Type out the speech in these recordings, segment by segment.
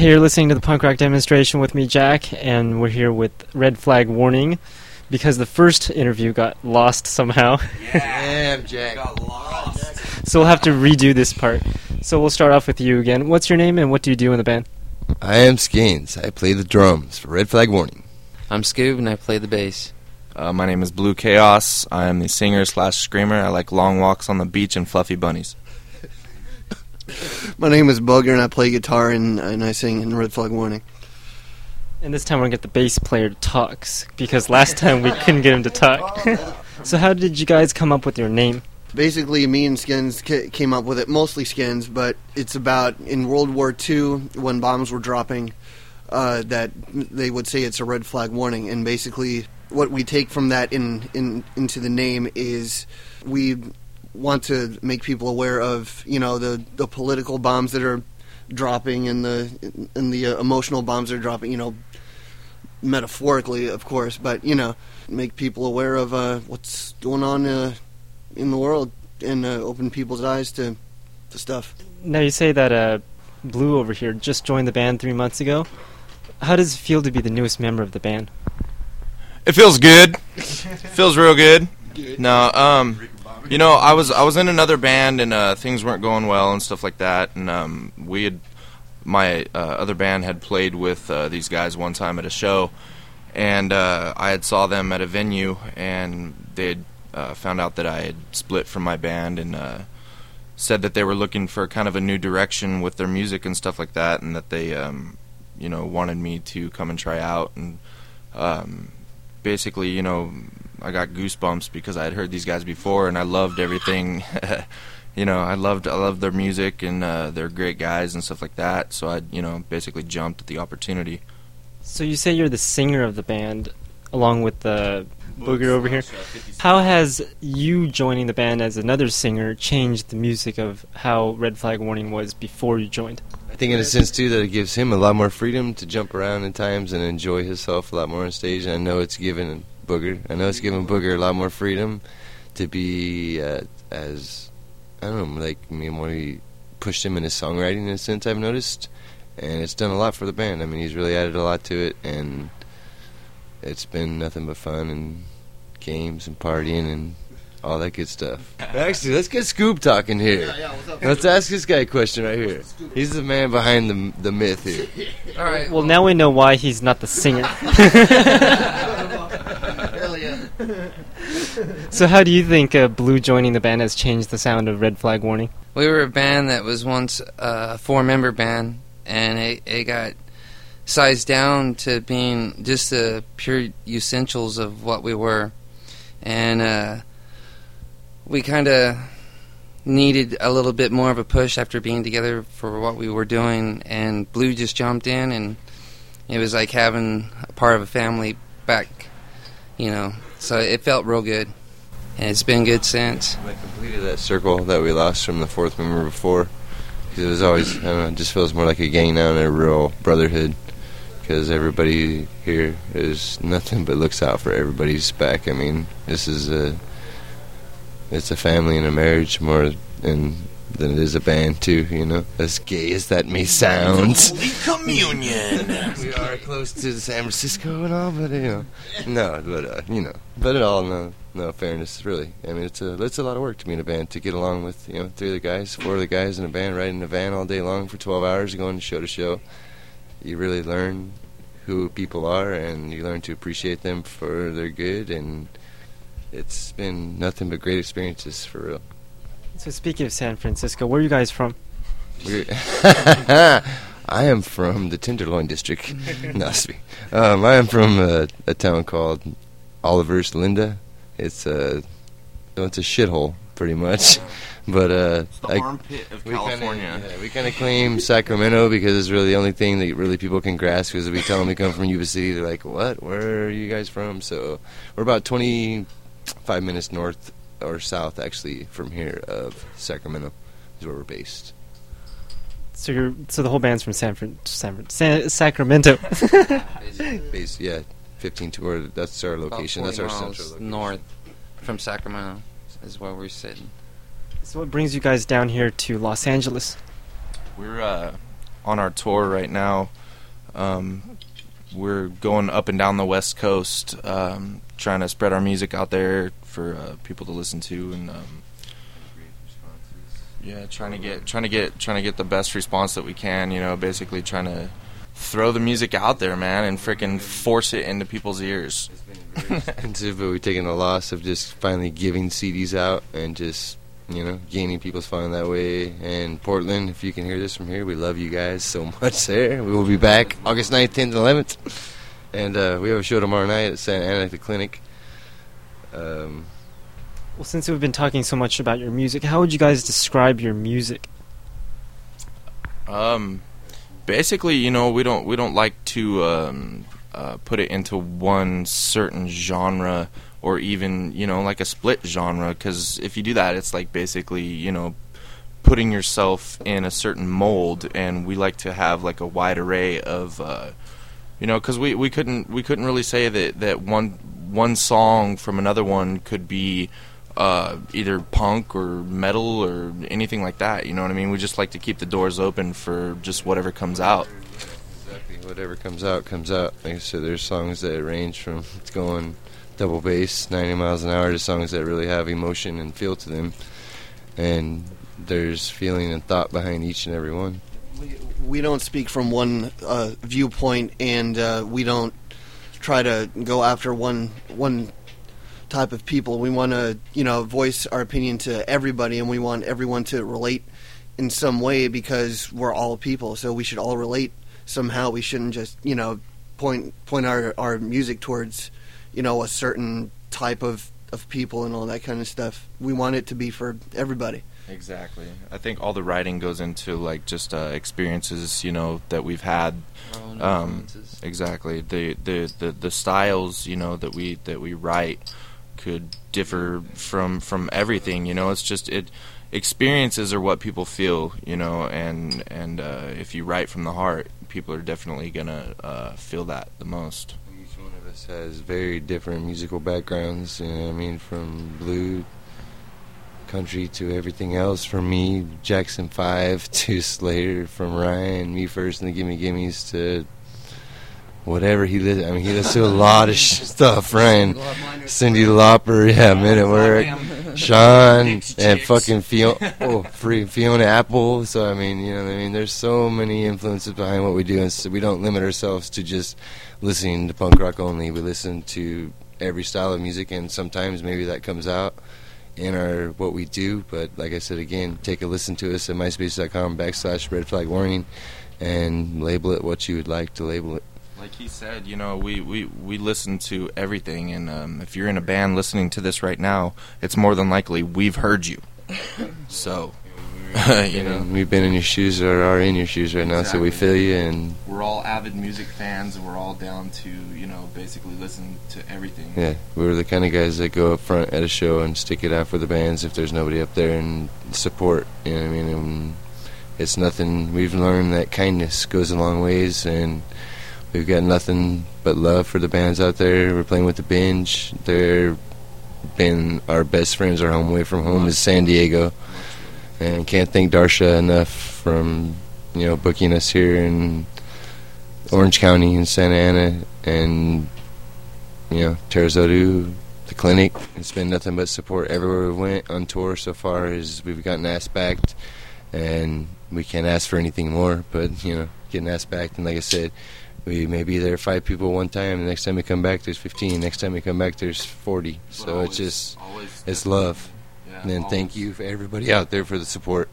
Hey, you're listening to the punk rock demonstration with me, Jack, and we're here with Red Flag Warning because the first interview got lost somehow. Yeah, Damn, Jack. Got lost. so we'll have to redo this part. So we'll start off with you again. What's your name and what do you do in the band? I am Skins. I play the drums for Red Flag Warning. I'm Scoob and I play the bass. Uh, my name is Blue Chaos. I am the singer slash screamer. I like long walks on the beach and fluffy bunnies. My name is Booger, and I play guitar and, and I sing in Red Flag Warning. And this time we're going to get the bass player to talk because last time we couldn't get him to talk. so how did you guys come up with your name? Basically, me and Skins ca- came up with it, mostly Skins, but it's about in World War II when bombs were dropping uh, that they would say it's a red flag warning, and basically what we take from that in, in into the name is we want to make people aware of you know the the political bombs that are dropping and the and the uh, emotional bombs that are dropping you know metaphorically of course but you know make people aware of uh, what's going on uh, in the world and uh, open people's eyes to to stuff Now you say that uh, Blue over here just joined the band three months ago. How does it feel to be the newest member of the band? It feels good. feels real good. No, um, you know, I was I was in another band and uh, things weren't going well and stuff like that. And um, we had my uh, other band had played with uh, these guys one time at a show, and uh, I had saw them at a venue, and they had uh, found out that I had split from my band and uh, said that they were looking for kind of a new direction with their music and stuff like that, and that they, um, you know, wanted me to come and try out and. Um, basically, you know, I got goosebumps because I had heard these guys before, and I loved everything. you know, I loved I loved their music, and uh, they're great guys and stuff like that. So I, you know, basically jumped at the opportunity. So you say you're the singer of the band, along with the booger over here. How has you joining the band as another singer changed the music of how Red Flag Warning was before you joined? I think, in a sense, too, that it gives him a lot more freedom to jump around in times and enjoy himself a lot more on stage. And I know it's given Booger, I know it's given Booger a lot more freedom to be uh, as, I don't know, like, me more he pushed him in his songwriting in a sense, I've noticed. And it's done a lot for the band. I mean, he's really added a lot to it, and it's been nothing but fun and games and partying and all that good stuff. Actually, let's get Scoob talking here. Let's ask this guy a question right here. He's the man behind the the myth here. All right. Well, now we know why he's not the singer. so how do you think uh, Blue joining the band has changed the sound of Red Flag Warning? We were a band that was once uh, a four member band, and it, it got sized down to being just the pure essentials of what we were. And uh, we kind of needed a little bit more of a push after being together for what we were doing. And Blue just jumped in, and it was like having a part of a family back, you know. So it felt real good. And it's been good since. I completed that circle that we lost from the fourth member before. Because it was always, I don't know, it just feels more like a gang now and a real brotherhood. Because everybody here is nothing but looks out for everybody's back. I mean, this is a, it's a family and a marriage more than than it is a band too. You know, as gay as that may sound. Holy communion. we are close to San Francisco and all, but you know, no, but uh, you know, but in all, no, no fairness, really. I mean, it's a it's a lot of work to be in a band to get along with you know three of the guys, four of the guys in a band, riding in a van all day long for 12 hours, going to show to show. You really learn who people are, and you learn to appreciate them for their good, and it's been nothing but great experiences for real. So speaking of San Francisco, where are you guys from? I am from the Tenderloin district. no, um, I am from a, a town called Olivehurst Linda. It's a it's a shithole pretty much, but uh, The I- armpit of we kinda- California. yeah, we kind of claim Sacramento because it's really the only thing that really people can grasp. Because if we tell them we come from Yuba City, they're like, "What? Where are you guys from?" So we're about 25 minutes north or south, actually, from here of Sacramento, is where we're based. So you're so the whole band's from San Fran, San, Fran, San Sacramento. Based, yeah, 15 to where that's our About location. That's our miles central location. north from Sacramento is where we're sitting. so what brings you guys down here to Los Angeles? We're uh, on our tour right now. Um, we're going up and down the West Coast, um, trying to spread our music out there for uh, people to listen to, and um, yeah, trying to get trying to get trying to get the best response that we can. You know, basically trying to throw the music out there, man, and freaking force it into people's ears. expensive, but we've taken the loss of just finally giving CDs out and just you know gaining people's fun that way. And Portland, if you can hear this from here, we love you guys so much. There, we will be back August 9th, 10th, and 11th, and uh, we have a show tomorrow night at Santa Ana at the clinic. Um, Well, since we've been talking so much about your music, how would you guys describe your music? Um, basically, you know, we don't we don't like to um, uh, put it into one certain genre or even you know like a split genre because if you do that, it's like basically you know putting yourself in a certain mold, and we like to have like a wide array of. Uh, you know, because we, we couldn't we couldn't really say that, that one one song from another one could be uh, either punk or metal or anything like that. You know what I mean? We just like to keep the doors open for just whatever comes out. Exactly. Whatever comes out, comes out. Like I said, there's songs that range from it's going double bass, 90 miles an hour, to songs that really have emotion and feel to them. And there's feeling and thought behind each and every one. We, we don't speak from one uh, viewpoint, and uh, we don't try to go after one one type of people. We want to, you know, voice our opinion to everybody, and we want everyone to relate in some way because we're all people. So we should all relate somehow. We shouldn't just, you know, point point our our music towards, you know, a certain type of of people and all that kind of stuff. We want it to be for everybody. Exactly. I think all the writing goes into like just uh, experiences, you know, that we've had. Our own Um. Exactly. The, the the the styles, you know, that we that we write could differ from from everything. You know, it's just it. Experiences are what people feel, you know, and and uh, if you write from the heart, people are definitely gonna uh, feel that the most. Has very different musical backgrounds. You know I mean? From blue, country to everything else. From me, Jackson 5 to Slayer, From Ryan, Me First, and the Gimme Gimmes to whatever he listens. I mean, he listens to a lot of sh- stuff. Ryan, Cyndi Lauper, yeah, Men at Work, Sean, and fucking Fiona, oh, free Fiona Apple. So I mean, you know, I mean, there's so many influences behind what we do, and so we don't limit ourselves to just listening to punk rock only. We listen to every style of music, and sometimes maybe that comes out in our what we do. But like I said again, take a listen to us at myspace.com backslash red flag warning, and label it what you would like to label it. Like he said, you know, we, we, we listen to everything, and um, if you're in a band listening to this right now, it's more than likely we've heard you. So, you know, we've been in your shoes or are in your shoes right now, so we feel you and we're all avid music fans, and we're all down to, you know, basically listen to everything. Yeah, we're the kind of guys that go up front at a show and stick it out for the bands if there's nobody up there and support. You know what I mean? And it's nothing. We've learned that kindness goes a long ways, and we've got nothing but love for the bands out there. We're playing with the binge. They're been our best friends. Our home away from home is San Diego, and can't thank Darsha enough from you know booking us here in Orange County in Santa Ana and you know, Terrazodu, the clinic. It's been nothing but support everywhere we went on tour so far. Is we've gotten asked back, and we can't ask for anything more. But you know, getting asked back, and like I said, we may be there five people one time. The next time we come back, there's 15. Next time we come back, there's 40. So it's just always, it's love. Yeah, And then thank you for everybody out there for the support.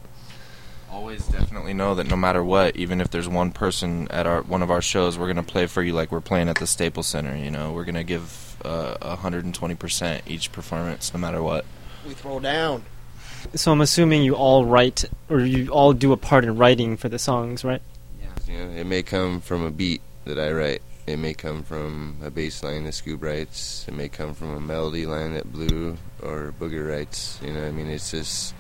Always definitely know that no matter what, even if there's one person at our one of our shows, we're gonna play for you like we're playing at the Staples Center. You know, we're gonna give uh, 120 percent each performance, no matter what. We throw down. So I'm assuming you all write, or you all do a part in writing for the songs, right? You know, it may come from a beat that I write. It may come from a bass line that Scoob writes. It may come from a melody line that Blue or Booger writes. You know, I mean, it's just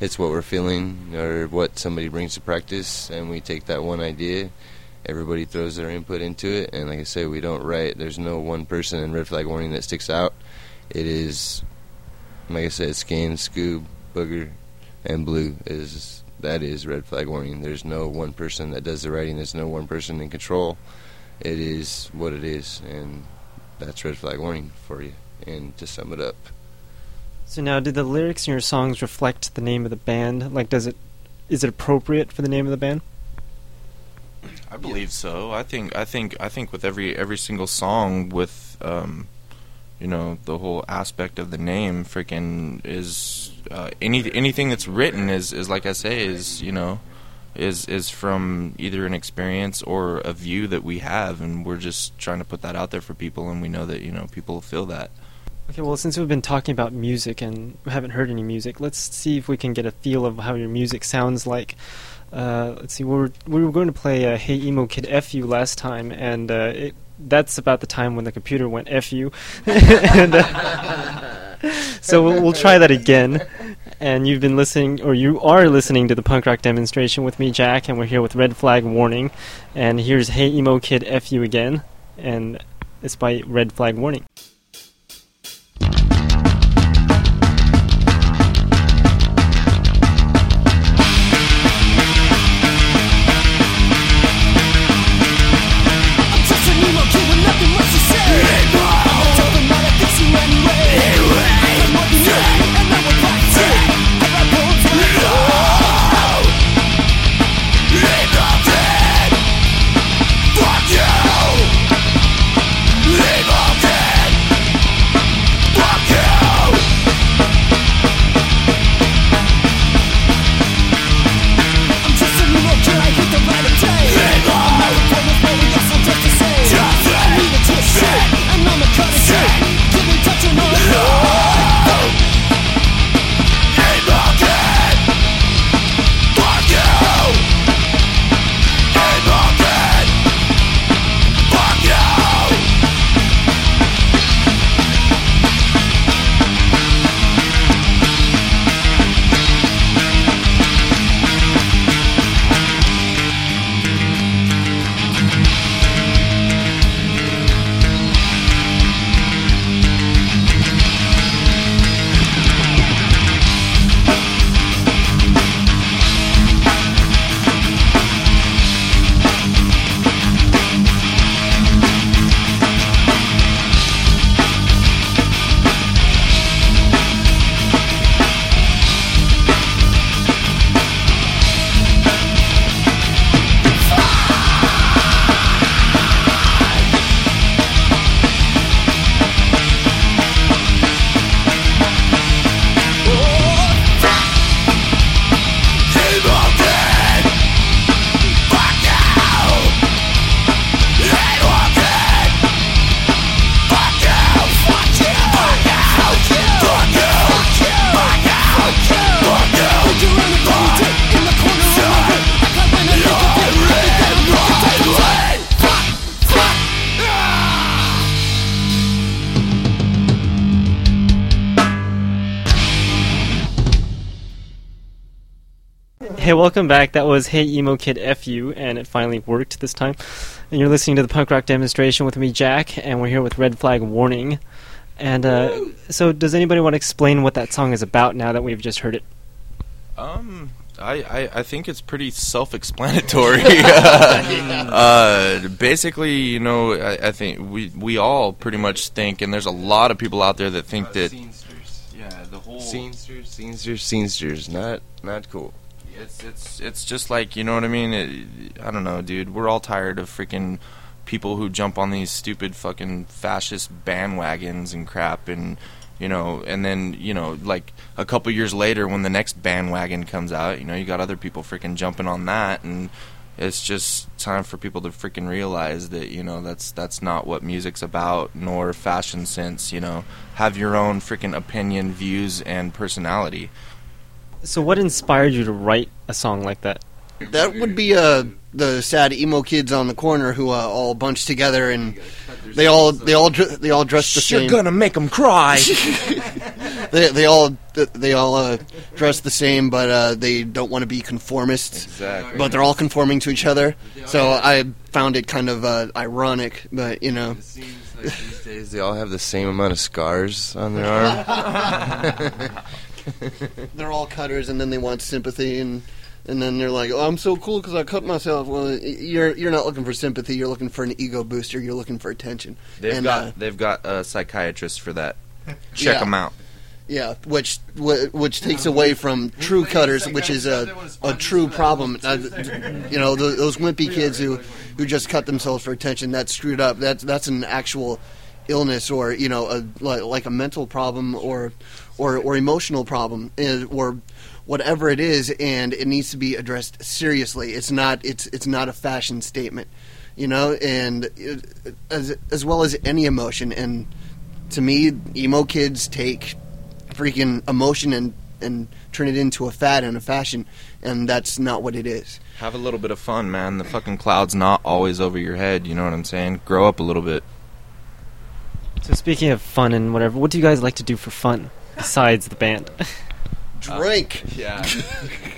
it's what we're feeling or what somebody brings to practice, and we take that one idea. Everybody throws their input into it, and like I say, we don't write. There's no one person in Red Flag Warning that sticks out. It is, like I said, Skin, Scoob, Booger, and Blue is that is red flag warning. There's no one person that does the writing. There's no one person in control. It is what it is, and that's red flag warning for you. And to sum it up, So now, do the lyrics in your songs reflect the name of the band? Like, does it is it appropriate for the name of the band? I believe so. I think I think I think with every every single song with um you know the whole aspect of the name freaking is uh, any anything that's written is is like I say is you know is is from either an experience or a view that we have and we're just trying to put that out there for people and we know that you know people feel that. Okay, well, since we've been talking about music and we haven't heard any music, let's see if we can get a feel of how your music sounds like. Uh, let's see, we were, we were going to play uh, Hey Emo Kid F You last time, and uh, it, that's about the time when the computer went F you. uh, so we'll, we'll try that again. And you've been listening, or you are listening to the punk rock demonstration with me, Jack, and we're here with Red Flag Warning. And here's Hey Emo Kid F You again, and it's by Red Flag Warning. Welcome back. That was Hey Emo Kid F You, and it finally worked this time. And you're listening to the punk rock demonstration with me, Jack, and we're here with Red Flag Warning. And uh, so, does anybody want to explain what that song is about now that we've just heard it? Um, I, I, I think it's pretty self-explanatory. uh, basically, you know, I, I think we we all pretty much think, and there's a lot of people out there that think that Scenesters. yeah, the whole Scenesters, scenesters, scenesters. Not, not cool. It's it's it's just like you know what I mean. It, I don't know, dude. We're all tired of freaking people who jump on these stupid fucking fascist bandwagons and crap, and you know, and then you know, like a couple years later, when the next bandwagon comes out, you know, you got other people freaking jumping on that, and it's just time for people to freaking realize that you know that's that's not what music's about, nor fashion sense. You know, have your own freaking opinion, views, and personality. So, what inspired you to write a song like that? That would be uh, the sad emo kids on the corner who uh, all bunched together and they all they all dr- they all dress the same. You're same. Gonna make them cry. They, they all they all uh, dress the same, but uh, they don't want to be conformists. Exactly. But they're all conforming to each other. So I found it kind of uh, ironic, but you know. It seems like these days they all have the same amount of scars on their arm. they're all cutters, and then they want sympathy, and And then they're like, "Oh, I'm so cool because I cut myself." Well, you're you're not looking for sympathy. You're looking for an ego booster. You're looking for attention. They've And, got uh, they've got a psychiatrist for that. Check Yeah. them out. Yeah, which wh- which takes away from true cutters, which is a a true problem. Uh, you know, th those wimpy kids who who just cut themselves for attention. That's screwed up. That's that's an actual illness or you know a like, a mental problem or or or emotional problem uh, or whatever it is, and it needs to be addressed seriously. It's not it's it's not a fashion statement, you know, and it, as as well as any emotion. And to me, emo kids take freaking emotion and and turn it into a fad and a fashion, and that's not what it is. Have a little bit of fun, man. The fucking cloud's not always over your head. You know what I'm saying? Grow up a little bit. So speaking of fun and whatever, what do you guys like to do for fun besides the band? Drink. Yeah.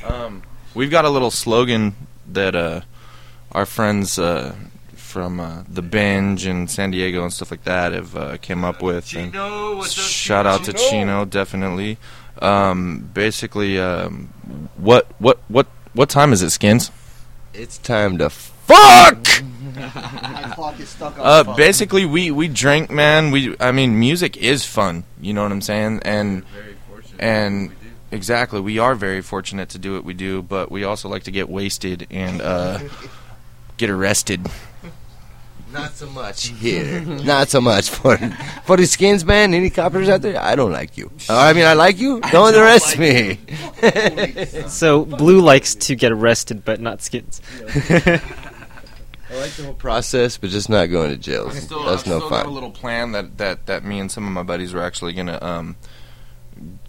um, we've got a little slogan that uh, our friends uh, from uh, the Binge and San Diego and stuff like that have uh, came up with. and shout out to Chino, definitely. Um, basically, um, what what what what time is it, Skins? It's time to fuck. My clock is stuck on Uh, the basically, we we drink, man. We I mean, music is fun. You know what I'm saying? And and exactly, we are very fortunate to do what we do, but we also like to get wasted and uh, get arrested. Not so much here. Not so much for for the skins, man. Any coppers out there? I don't like you. Uh, I mean, I like you. Don't arrest me. so Blue likes to get arrested, but not skins. I like the whole process, but just not going to jail. That's no fun. I still got a little plan that, that, that me and some of my buddies were actually gonna um,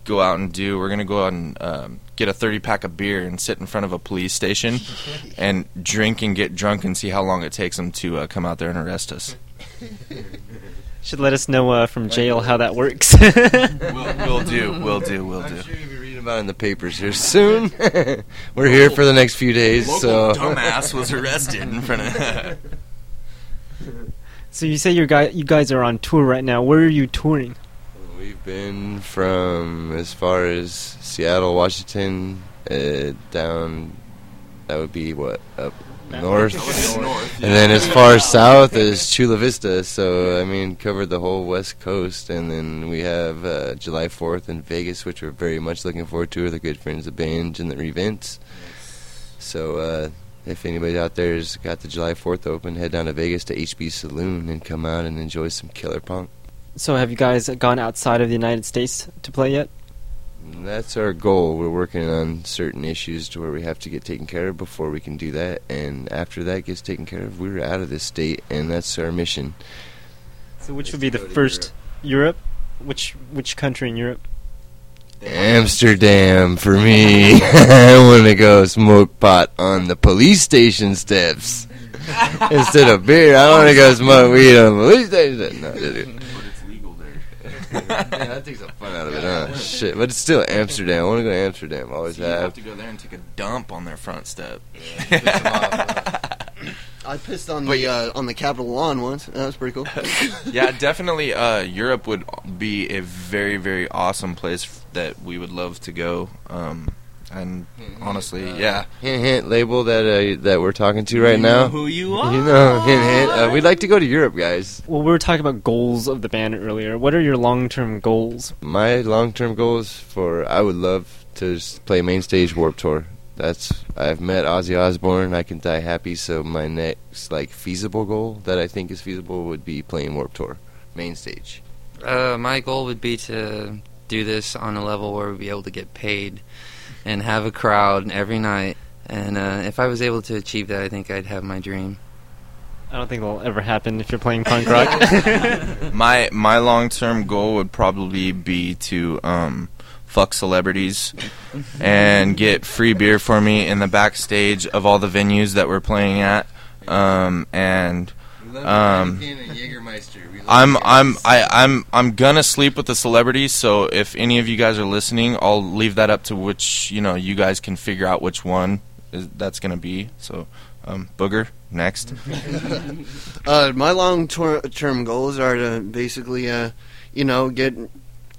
go out and do. We're gonna go out and um, get a thirty pack of beer and sit in front of a police station and drink and get drunk and see how long it takes them to uh, come out there and arrest us. Should let us know uh, from jail how that works. We'll, we'll do. We'll do. We'll I'm do. Sure you'll be reading about in the papers here soon. We're here for the next few days, so dumbass was arrested in front of. so you say your guy, you guys are on tour right now. Where are you touring? We've been from as far as Seattle, Washington, uh, down. That would be what up north, and then as far south as Chula Vista. So I mean, covered the whole West Coast, and then we have uh, July Fourth in Vegas, which we're very much looking forward to. With the good friends of Binge and the Revents. So uh, if anybody out there's got the July Fourth open, head down to Vegas to HB Saloon and come out and enjoy some killer punk. So have you guys gone outside of the United States to play yet? That's our goal. We're working on certain issues to where we have to get taken care of before we can do that. And after that gets taken care of, we're out of this state, and that's our mission. So which would be the first Europe? Which which country in Europe? Amsterdam for me. I want to go smoke pot on the police station steps instead of beer. I want to go smoke weed on the police station. No, yeah, that takes some fun out of it, huh? Shit, but it's still Amsterdam. I want to go to Amsterdam. Always You have have. to go there and take a dump on their front step. I pissed on the uh, on the Capitol lawn once. That was pretty cool. yeah, definitely. Uh, Europe would be a very, very awesome place f- that we would love to go. Um, and honestly, yeah. Hint, hint, label that uh, that we're talking to right now. who you are? You know, hint, hint. Uh, we'd like to go to Europe, guys. Well, we were talking about goals of the band earlier. What are your long-term goals? My long-term goals for I would love to just play main stage Warped Tour. That's I've met Ozzy Osbourne. I can die happy. So my next like feasible goal that I think is feasible would be playing Warped Tour, main stage. Uh, my goal would be to do this on a level where we'd be able to get paid and have a crowd every night. And uh, if I was able to achieve that, I think I'd have my dream. I don't think that'll ever happen if you're playing punk rock. My my long term goal would probably be to um, fuck celebrities and get free beer for me in the backstage of all the venues that we're playing at. Um, and Um, I'm I'm I, I'm I'm gonna sleep with the celebrities. So if any of you guys are listening, I'll leave that up to which you know you guys can figure out which one is, that's gonna be. So, um, Booger next. Uh, my long tor- term goals are to basically, uh, you know, get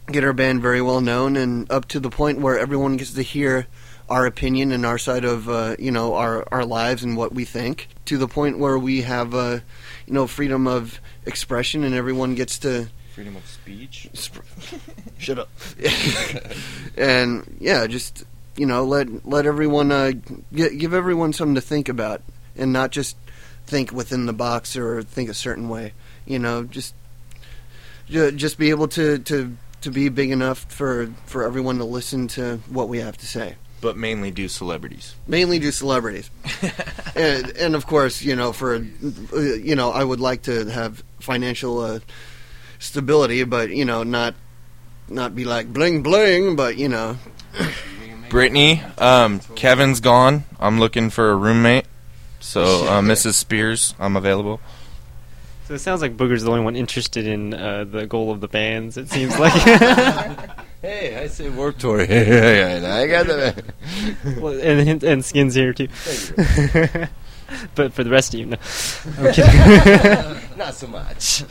get our band very well known and up to the point where everyone gets to hear our opinion and our side of uh, you know our our lives and what we think to the point where we have uh, you know freedom of expression and everyone gets to Freedom of speech. Sp- Shut up. and yeah, just you know, let let everyone uh, gi- give everyone something to think about, and not just think within the box or think a certain way. You know, just ju- just be able to, to to be big enough for for everyone to listen to what we have to say. But mainly do celebrities. Mainly do celebrities, and, and of course, you know, for uh, you know, I would like to have financial uh, stability, but you know, not not be like bling bling, but you know, Brittany, um, Kevin's gone. I'm looking for a roommate. So, uh, Mrs. Spears, I'm available. So it sounds like Booger's the only one interested in uh, the goal of the bands. It seems like. Hey, I say Warped Tour. I got that. well, and and Skins here too. but for the rest of you, no. I'm kidding. Not so much.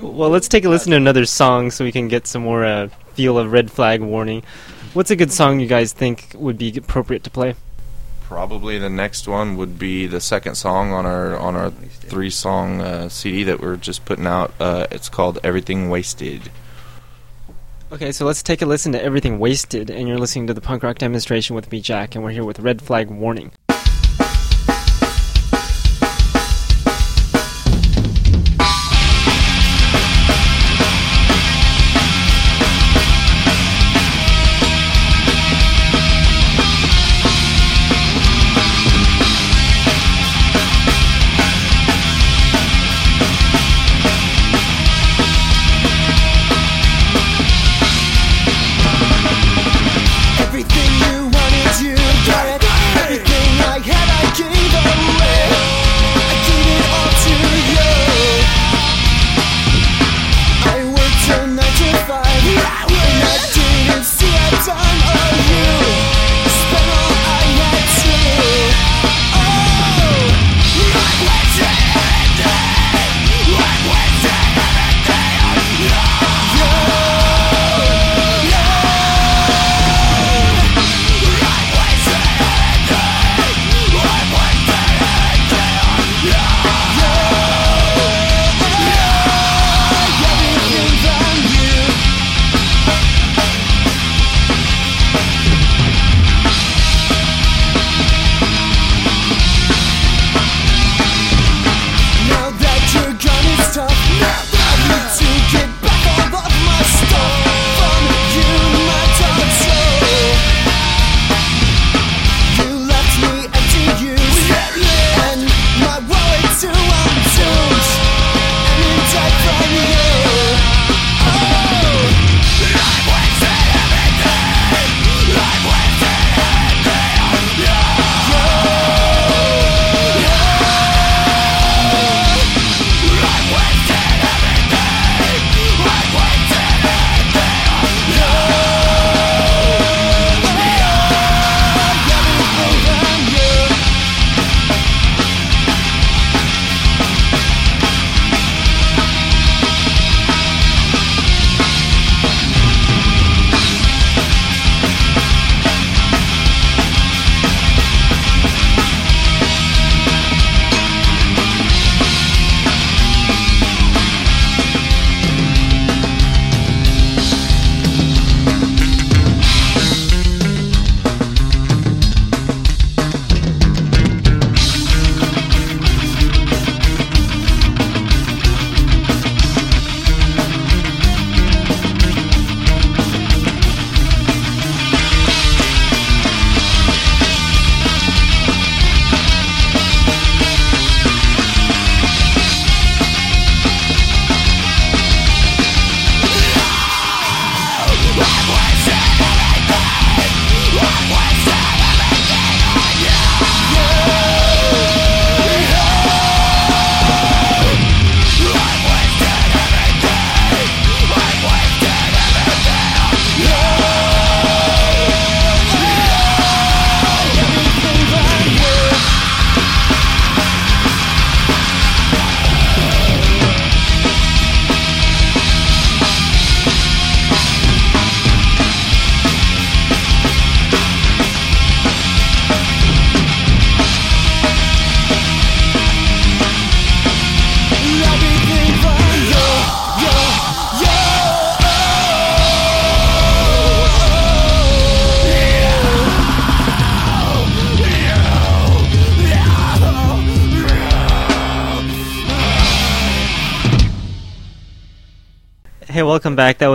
well, let's take a listen to another song so we can get some more uh, feel of red flag warning. What's a good song you guys think would be appropriate to play? Probably the next one would be the second song on our on our three song uh, CD that we're just putting out. Uh, it's called Everything Wasted. Okay, so let's take a listen to Everything Wasted, and you're listening to the punk rock demonstration with me, Jack, and we're here with Red Flag Warning.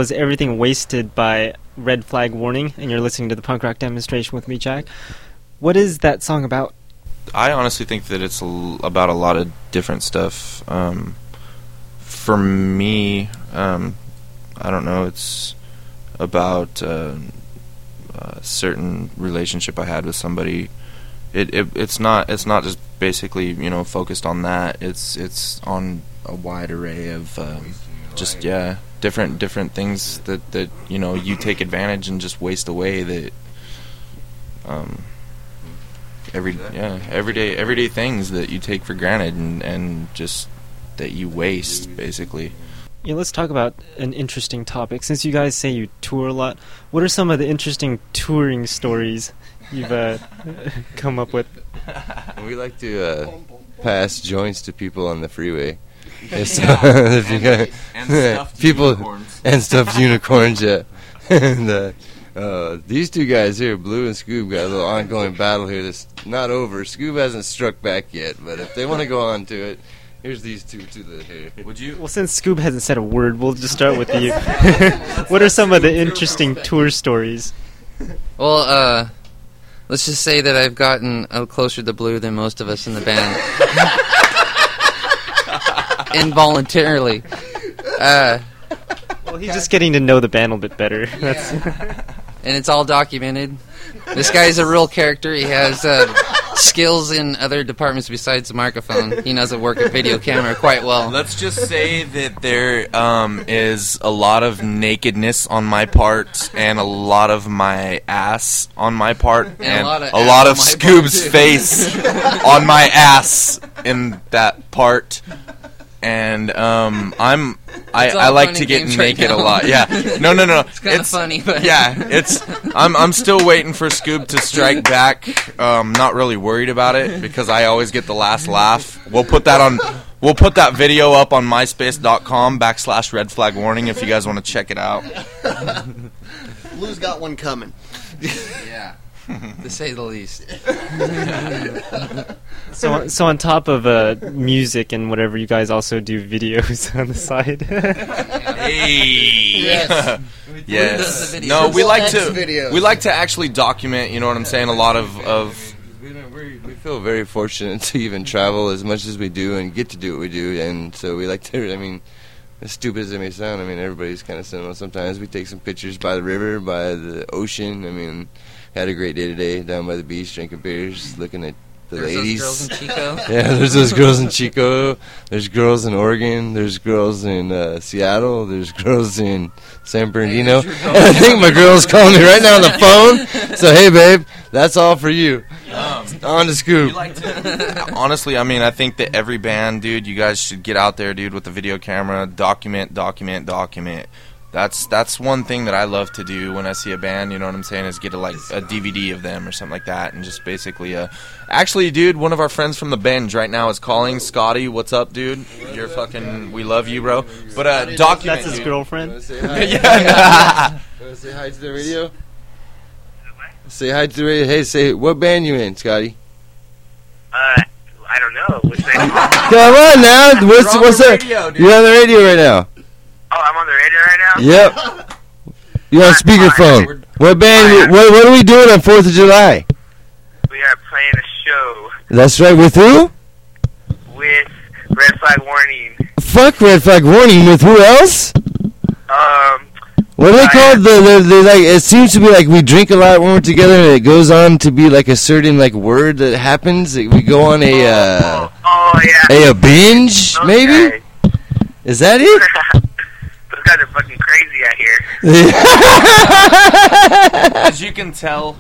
Was Everything Wasted by Red Flag Warning, and you're listening to the punk rock demonstration with me, Jack. What is that song about? I honestly think that it's l- about a lot of different stuff. Um, for me, um, I don't know. It's about uh, a certain relationship I had with somebody. It, it it's not it's not just basically you know focused on that. It's it's on a wide array of um, just yeah different different things that that you know you take advantage and just waste away that um every yeah everyday everyday things that you take for granted and and just that you waste basically Yeah, let's talk about an interesting topic. Since you guys say you tour a lot, what are some of the interesting touring stories you've uh, come up with? We like to uh, pass joints to people on the freeway. It's, if you got- people and stuffed unicorns. Yeah, and uh, uh, these two guys here, Blue and Scoob, got a little ongoing battle here. That's not over. Scoob hasn't struck back yet, but if they want to go on to it, here's these two to the here. would you Well, since Scoob hasn't said a word, we'll just start with you. what are some of the interesting tour stories? Well, uh, let's just say that I've gotten uh, closer to Blue than most of us in the band. Involuntarily. Uh, Well, he's just getting to know the band a bit better. That's and it's all documented. This guy's a real character. He has uh, skills in other departments besides the microphone. He knows how to work a video camera quite well. let's just say that there um, is a lot of nakedness on my part and a lot of my ass on my part and, a lot of a lot of Scoob's face on my ass in that part and um, I'm I, I like to get games right naked a lot. Yeah, no, no, no. It's kinda funny, but- yeah, it's. I'm I'm still waiting for Scoob to strike back. Um, not really worried about it because I always get the last laugh. We'll put that on. We'll put that video up on myspace.com backslash red flag warning if you guys want to check it out. Blue's got one coming. Yeah. To say the least. so. So on top of uh, music and whatever, you guys also do videos on the side. Hey. Yes. yes. does the videos? No, we like to videos. we like to actually document. You know what I'm saying? A lot of of We, we we feel very fortunate to even travel as much as we do and get to do what we do, and so we like to. I mean, as stupid as it may sound, I mean everybody's kind of sentimental. Sometimes we take some pictures by the river, by the ocean. I mean, had a great day today down by the beach, drinking beers, looking at the There's ladies. those girls in Chico. Yeah, there's those girls in Chico. There's girls in Oregon. There's girls in uh, Seattle. There's girls in San Bernardino. there's your And I think my girl's calling me right now on the phone. So hey, babe, that's all for you. On the scoop. honestly, I mean, I think that every band, dude, you guys should get out there, dude, with the video camera, document, document, document. That's that's one thing that I love to do when I see a band. You know what I'm saying? Is get a like a DVD of them or something like that, and just basically, uh, actually, dude, one of our friends from the Binge right now is calling. Scotty, what's up, dude? You're fucking. We love you, bro. But uh, document. That's his dude. girlfriend. Say hi. yeah. Wanna say hi to the radio. Say hi to the radio. Hey, say what band you in, Scotty? Uh, I don't know. What's? Come on now. What's You're what's the that? You're on the radio right now. oh, I'm on the radio right now. Yep. You're on speakerphone. What band? What, what are we doing on Fourth of July? We are playing a show That's right. With who? with Red Flag Warning. Fuck red flag warning. With who else? Um, What are they Uh, called? The, the, the like. It seems to be like we drink a lot when we're together, and it goes on to be like a certain like word that happens. We go on a uh, oh yeah. a, a binge, Those maybe. guys. Is that it? Those guys are fucking crazy out here. As you can tell,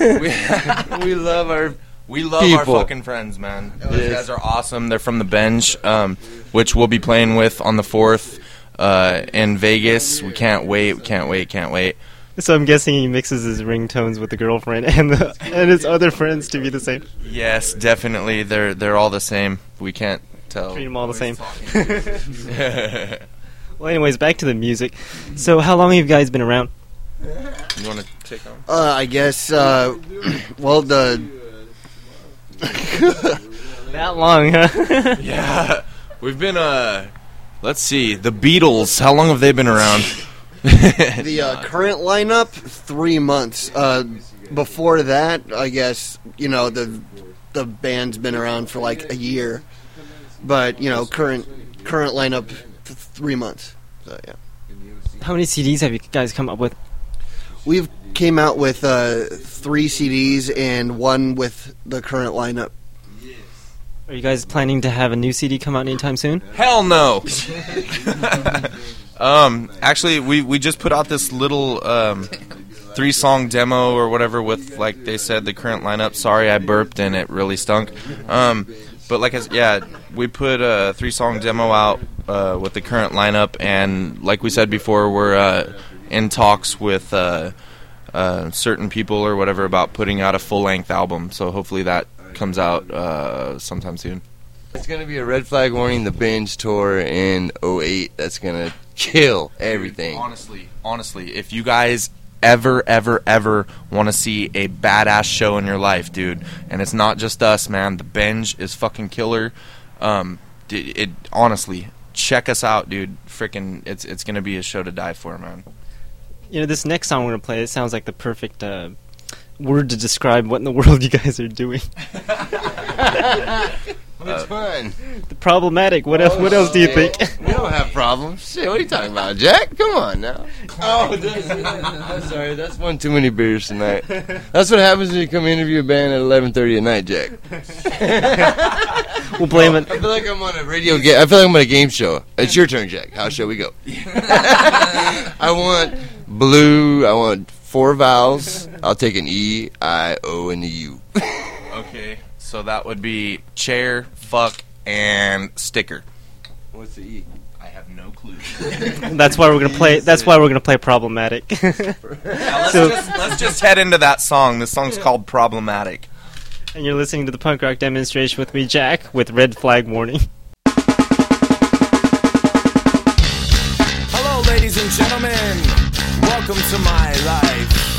we, we love our we love our fucking friends, man. Those Yes. guys are awesome. They're from the Binge, um, which we'll be playing with on the fourth uh, in Vegas. We can't wait. We can't wait. Can't wait. So I'm guessing he mixes his ringtones with the girlfriend and the, and his other friends to be the same. Yes, definitely. They're they're all the same. We can't tell. Treat them all the same. you well, anyways, back to the music. So how long have you guys been around? You want to take on? Uh, I guess. Uh, well, the That long, huh? Yeah, we've been uh Let's see. The Beatles. How long have they been around? The uh, current lineup, three months. Uh, before that, I guess you know the the band's been around for like a year, but you know current current lineup, th- three months. So yeah, How many CDs have you guys come up with? we've came out with uh, three CDs and one with the current lineup. Are you guys planning to have a new CD come out anytime soon? Hell no. um, actually, we we just put out this little um, three song demo or whatever with like they said the current lineup. Sorry, I burped and it really stunk. Um, but like I s yeah, we put a three song demo out uh, with the current lineup, and like we said before, we're uh, in talks with. Uh, uh, certain people or whatever about putting out a full length album, so hopefully that comes out uh, sometime soon. It's gonna be a red flag warning. The binge tour in 08. That's gonna kill everything. Honestly, honestly, if you guys ever, ever, ever want to see a badass show in your life, dude, and it's not just us, man. The binge is fucking killer. Um, d- it honestly, check us out, dude. Freaking, it's it's gonna be a show to die for, man. You know, this next song we're gonna play. It sounds like the perfect uh, word to describe what in the world you guys are doing. Which uh, one? The problematic. What else? What oh, else do you think? We don't have problems. Shit, what are you talking about, Jack? Come on now. Oh, that's, I'm sorry. That's one too many beers tonight. That's what happens when you come interview a band at 11:30 at night, Jack. we'll blame it. I feel like I'm on a radio. Ga- I feel like I'm on a game show. It's your turn, Jack. How shall we go? I want blue. I want four vowels. I'll take an E, I, O, and a U. Okay, so that would be chair, fuck, and sticker. What's the E? I have no clue. That's why we're gonna play. That's why we're gonna play problematic. let's, So- just, let's just head into that song. This song's called Problematic. and you're listening to the punk rock demonstration with me, Jack, with red flag warning. Hello, ladies and gentlemen. Welcome to my life.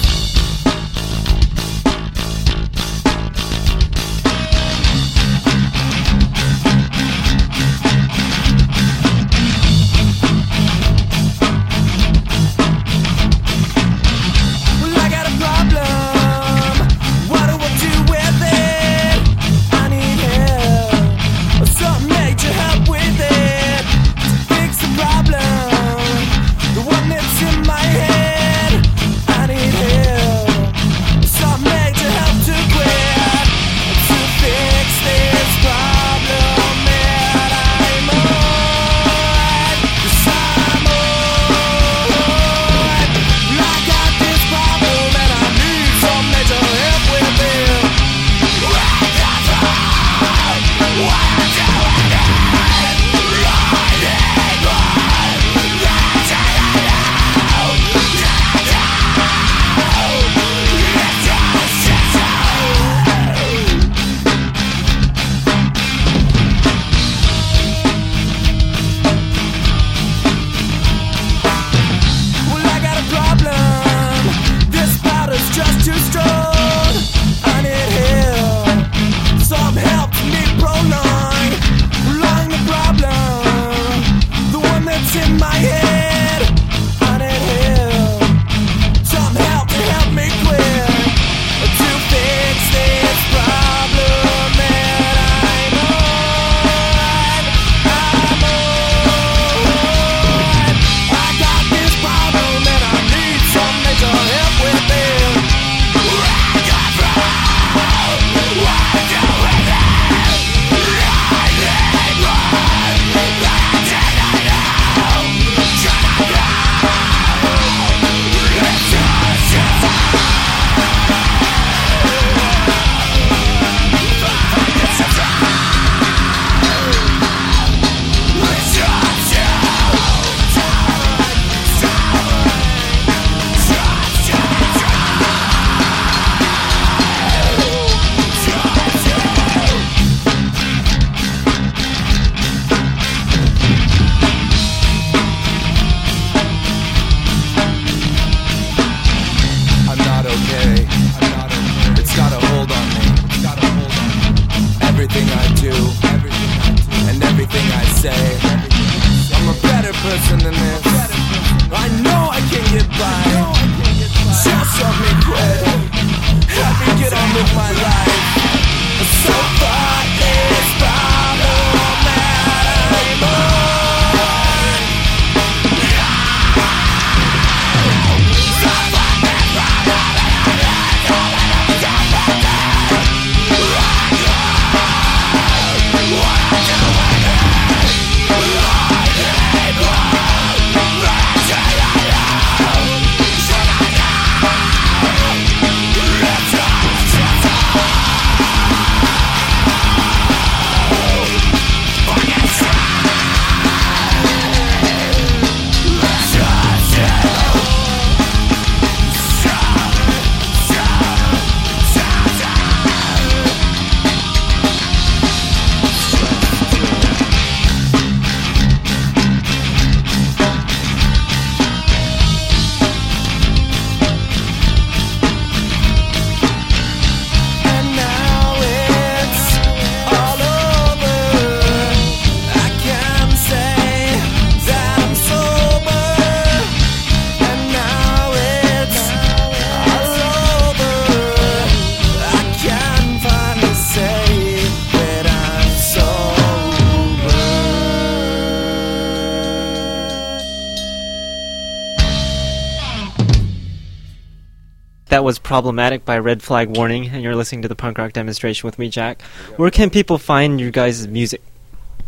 That was Problematic by Red Flag Warning, and you're listening to the punk rock demonstration with me, Jack. Where can people find your guys' music?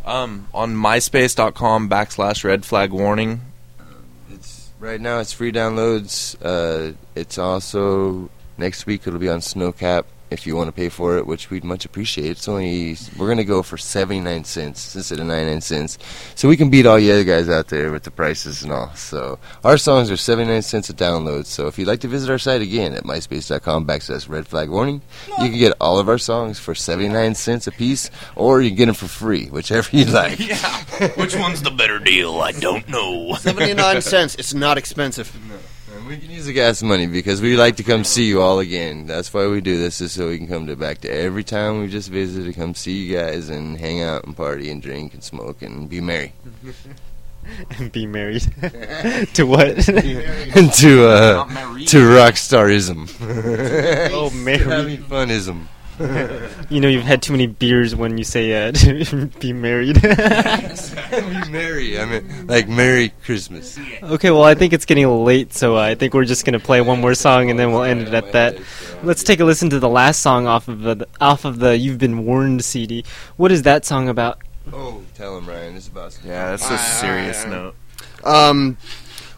Um, on myspace.com backslash red flag warning. It's right now. It's free downloads. Uh, it's also next week. It'll be on Snocap if you want to pay for it, which we'd much appreciate. It's only we're gonna go for seventy nine cents instead of ninety nine cents, so we can beat all you other guys out there with the prices and all. So our songs are seventy nine cents a download. So if you'd like to visit our site again at myspace.com backslash red flag warning, you can get all of our songs for seventy nine cents a piece, or you can get them for free, whichever you like. Which one's the better deal? I don't know. 79 cents. It's not expensive. And we can use the gas money because we like to come see you all again. That's why we do this, is so we can come to back to every time we just visit to come see you guys and hang out and party and drink and smoke and be merry. And be married. to what? and to uh, to rock starism. oh, married. Having funism. You know, you've had too many beers when you say uh, be married. be merry. I mean, like Merry Christmas. okay, well, I think it's getting late, so uh, I think we're just gonna play one more song and then we'll end it at that. Let's take a listen to the last song off of the off of the "You've Been Warned" CD. What is that song about? Oh, tell him, Ryan. It's about Yeah, that's a serious note. Um,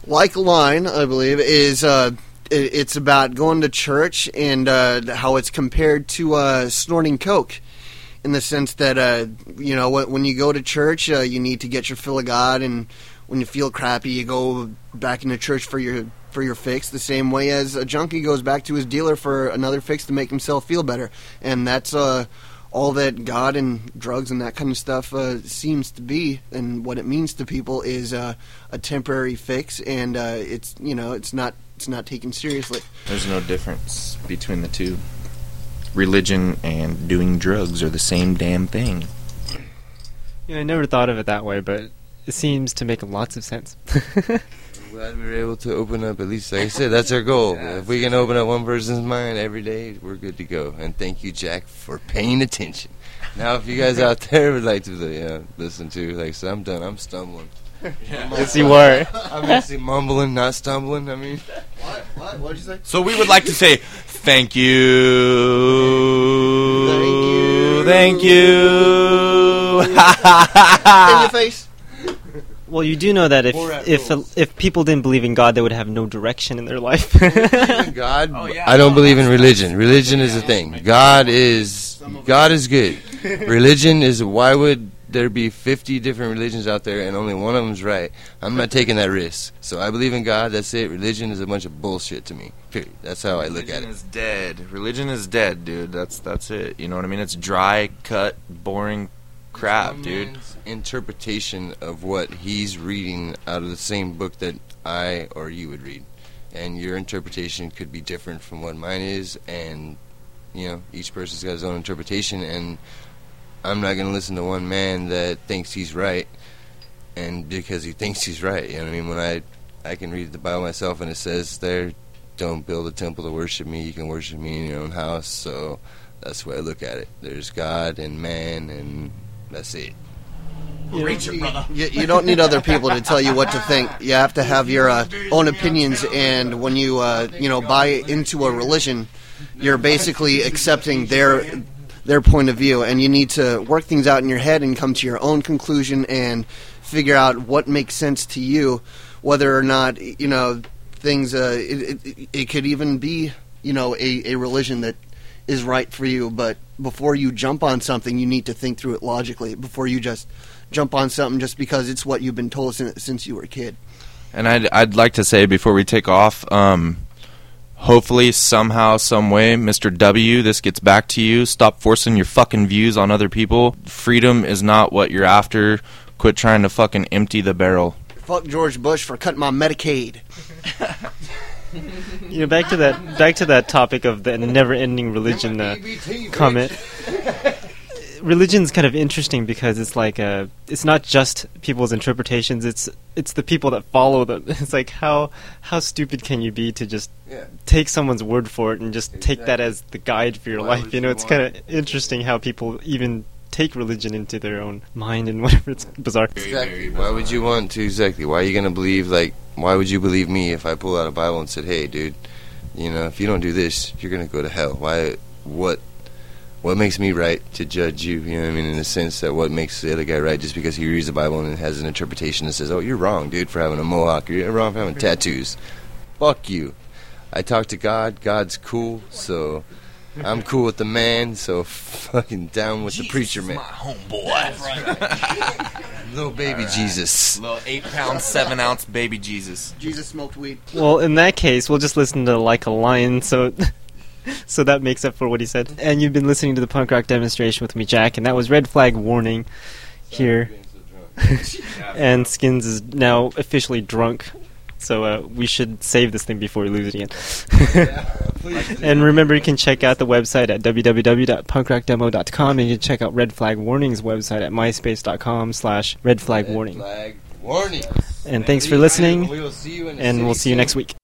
Like a Lion, I believe, is uh, it, it's about going to church and uh, how it's compared to uh, snorting coke, in the sense that uh, you know when you go to church, uh, you need to get your fill of God, and when you feel crappy, you go back into church for your for your fix. The same way as a junkie goes back to his dealer for another fix to make himself feel better, and that's uh, all that God and drugs and that kind of stuff uh, seems to be, and what it means to people is uh, a temporary fix, and uh, it's you know it's not it's not taken seriously. There's no difference between the two. Religion and doing drugs are the same damn thing. Yeah, I never thought of it that way, but it seems to make lots of sense. I'm glad we were able to open up at least, like I said, that's our goal. if we can open up one person's mind every day, we're good to go. And thank you, Jack, for paying attention. Now, if you guys out there would like to you know, listen to, like I said, I'm done. I'm stumbling. yes, you were. I'm actually mumbling, not stumbling. I mean, What? What? What did you say? So we would like to say thank you. Thank you. Thank you. In your face. Well, you do know that if Borat if rules. if people didn't believe in God, they would have no direction in their life. God, Oh, yeah, I don't no, believe in that's- religion. Religion is a thing. God is God is good. Religion is why would there be 50 different religions out there and only one of them's right? I'm not taking that risk. So I believe in God. That's it. Religion is a bunch of bullshit to me. Period. That's how I look at it. Religion it. is dead. Religion is dead, dude. That's that's it. You know what I mean? It's dry, cut, boring crap, One dude. Interpretation of what he's reading out of the same book that I or you would read, and your interpretation could be different from what mine is, and you know each person's got his own interpretation, and I'm not going to listen to one man that thinks he's right and because he thinks he's right. You know what I mean? When I I can read the Bible myself, and it says there, "Don't build a temple to worship me. You can worship me in your own house." So that's the way I look at it. There's God and man, and that's it. You, you don't need other people to tell you what to think. You have to have your uh, own opinions, and when you uh, you know buy into a religion, you're basically accepting their their point of view, and you need to work things out in your head and come to your own conclusion and figure out what makes sense to you, whether or not you know things. Uh, it, it, it could even be you know a, a religion that is right for you, but before you jump on something, you need to think through it logically before you just jump on something just because it's what you've been told since, since you were a kid. And I'd I'd like to say before we take off, um, hopefully somehow, some way, Mr. W, this gets back to you. Stop forcing your fucking views on other people. Freedom is not what you're after. Quit trying to fucking empty the barrel. Fuck George Bush for cutting my Medicaid. You know, back to that back to that topic of the never-ending religion uh, comment. Religion's kind of interesting because it's like uh, it's not just people's interpretations. It's it's the people that follow them. It's like how how stupid can you be to just Yeah. take someone's word for it and just take that as the guide for your Why life? You know, you it's kind of interesting how people even take religion into their own mind and whatever. It's bizarre. Exactly. Why would you want to? Exactly. Why are you gonna believe? Like, why would you believe me if I pull out a Bible and said, "Hey, dude, you know, if you don't do this, you're gonna go to hell." Why? What? What makes me right to judge you? You know what I mean? In the sense that what makes the other guy right just because he reads the Bible and has an interpretation that says, "Oh, you're wrong, dude, for having a mohawk. You're wrong for having tattoos." Fuck you. I talk to God. God's cool, so I'm cool with the man. So fucking down with the preacher man. my homeboy Little baby Jesus. Little eight pound, seven ounce baby Jesus. Jesus smoked weed. Well, in that case, we'll just listen to "Like a Lion," so so that makes up for what he said. And you've been listening to the punk rock demonstration with me, Jack, and that was Red Flag Warning here. and Skins is now officially drunk, so uh, we should save this thing before we lose it again. and remember, you can check out the website at www.punkrockdemo.com, and you can check out Red Flag Warning's website at myspace.com slash Red Flag Warning. And thanks for listening, We will see you and we'll see you next week.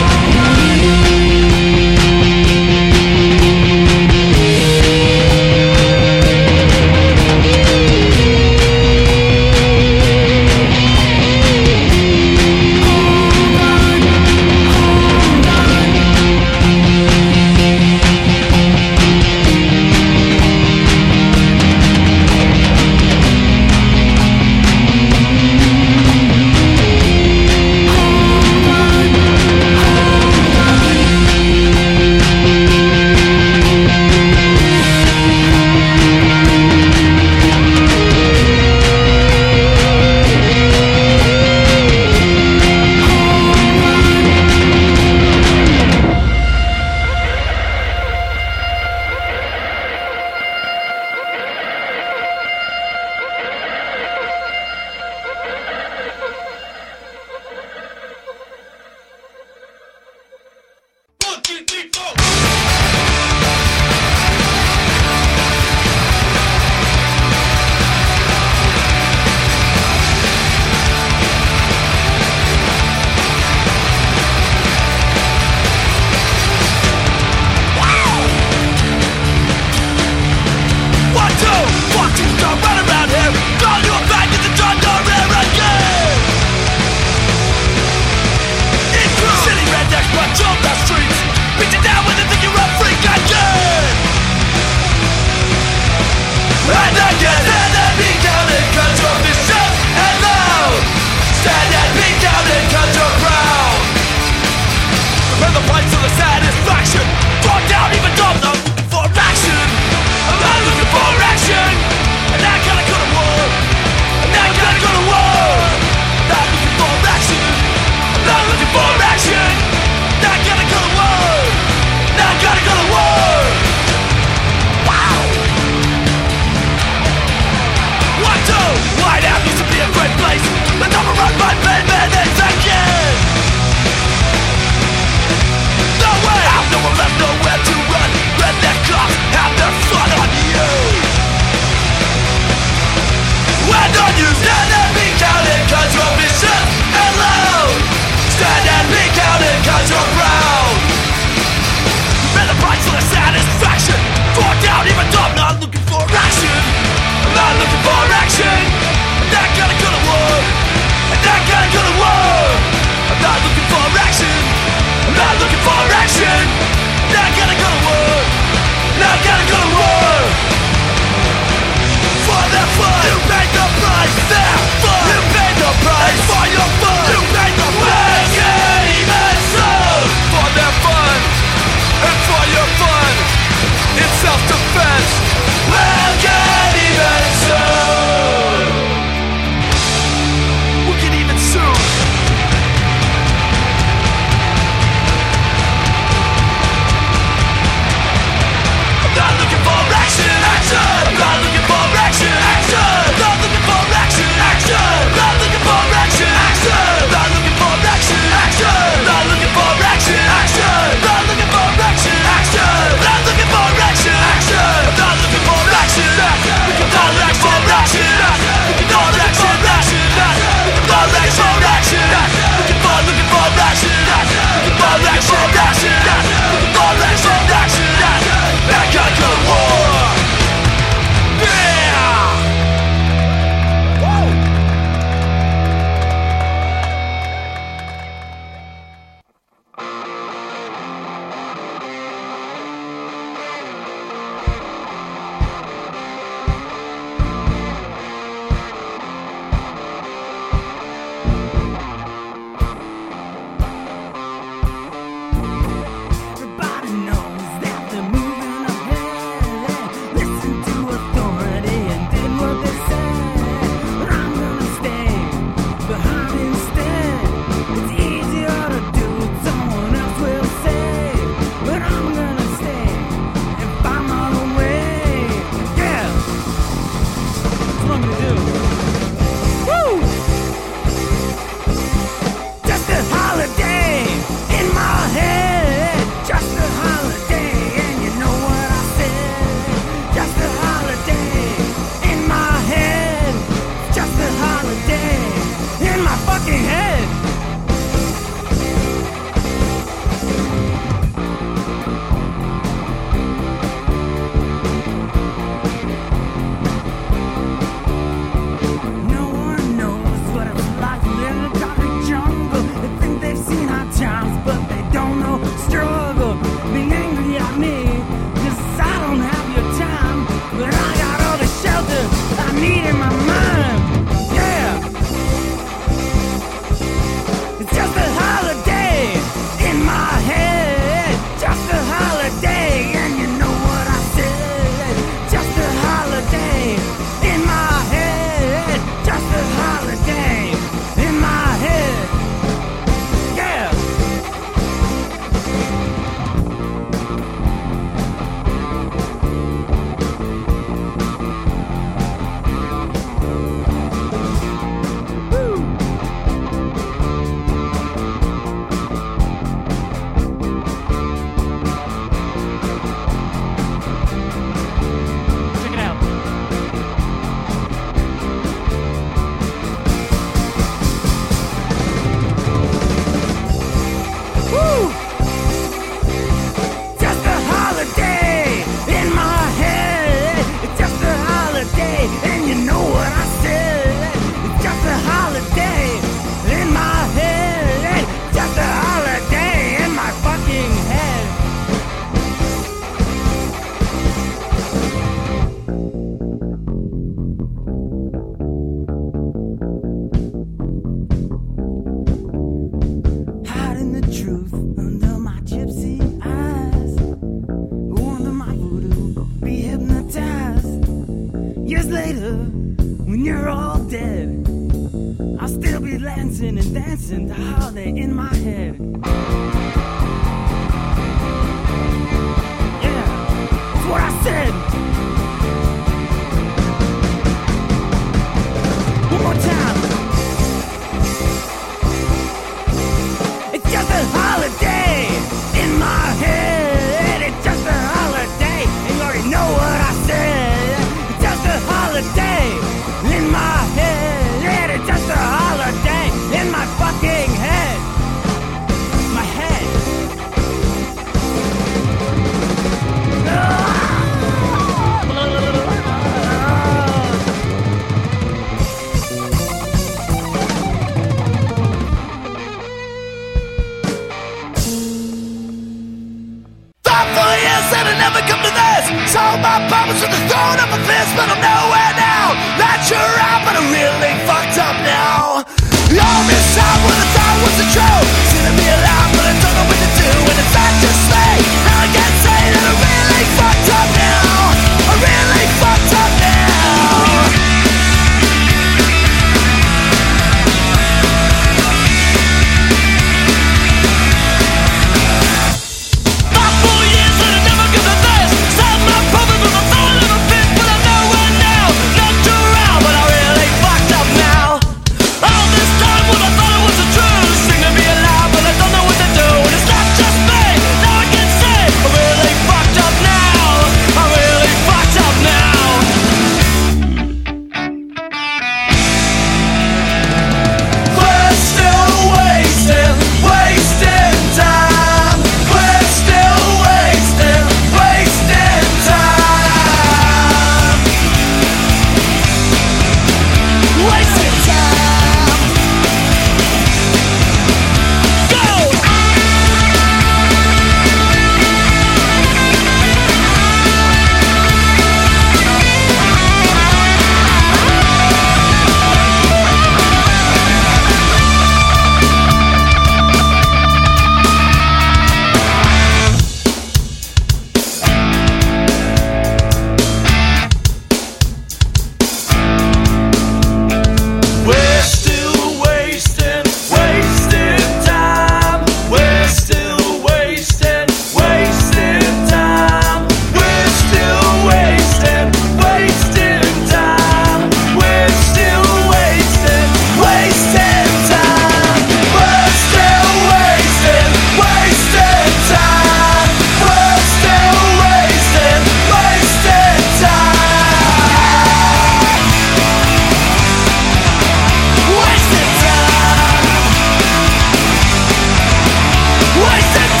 Wasted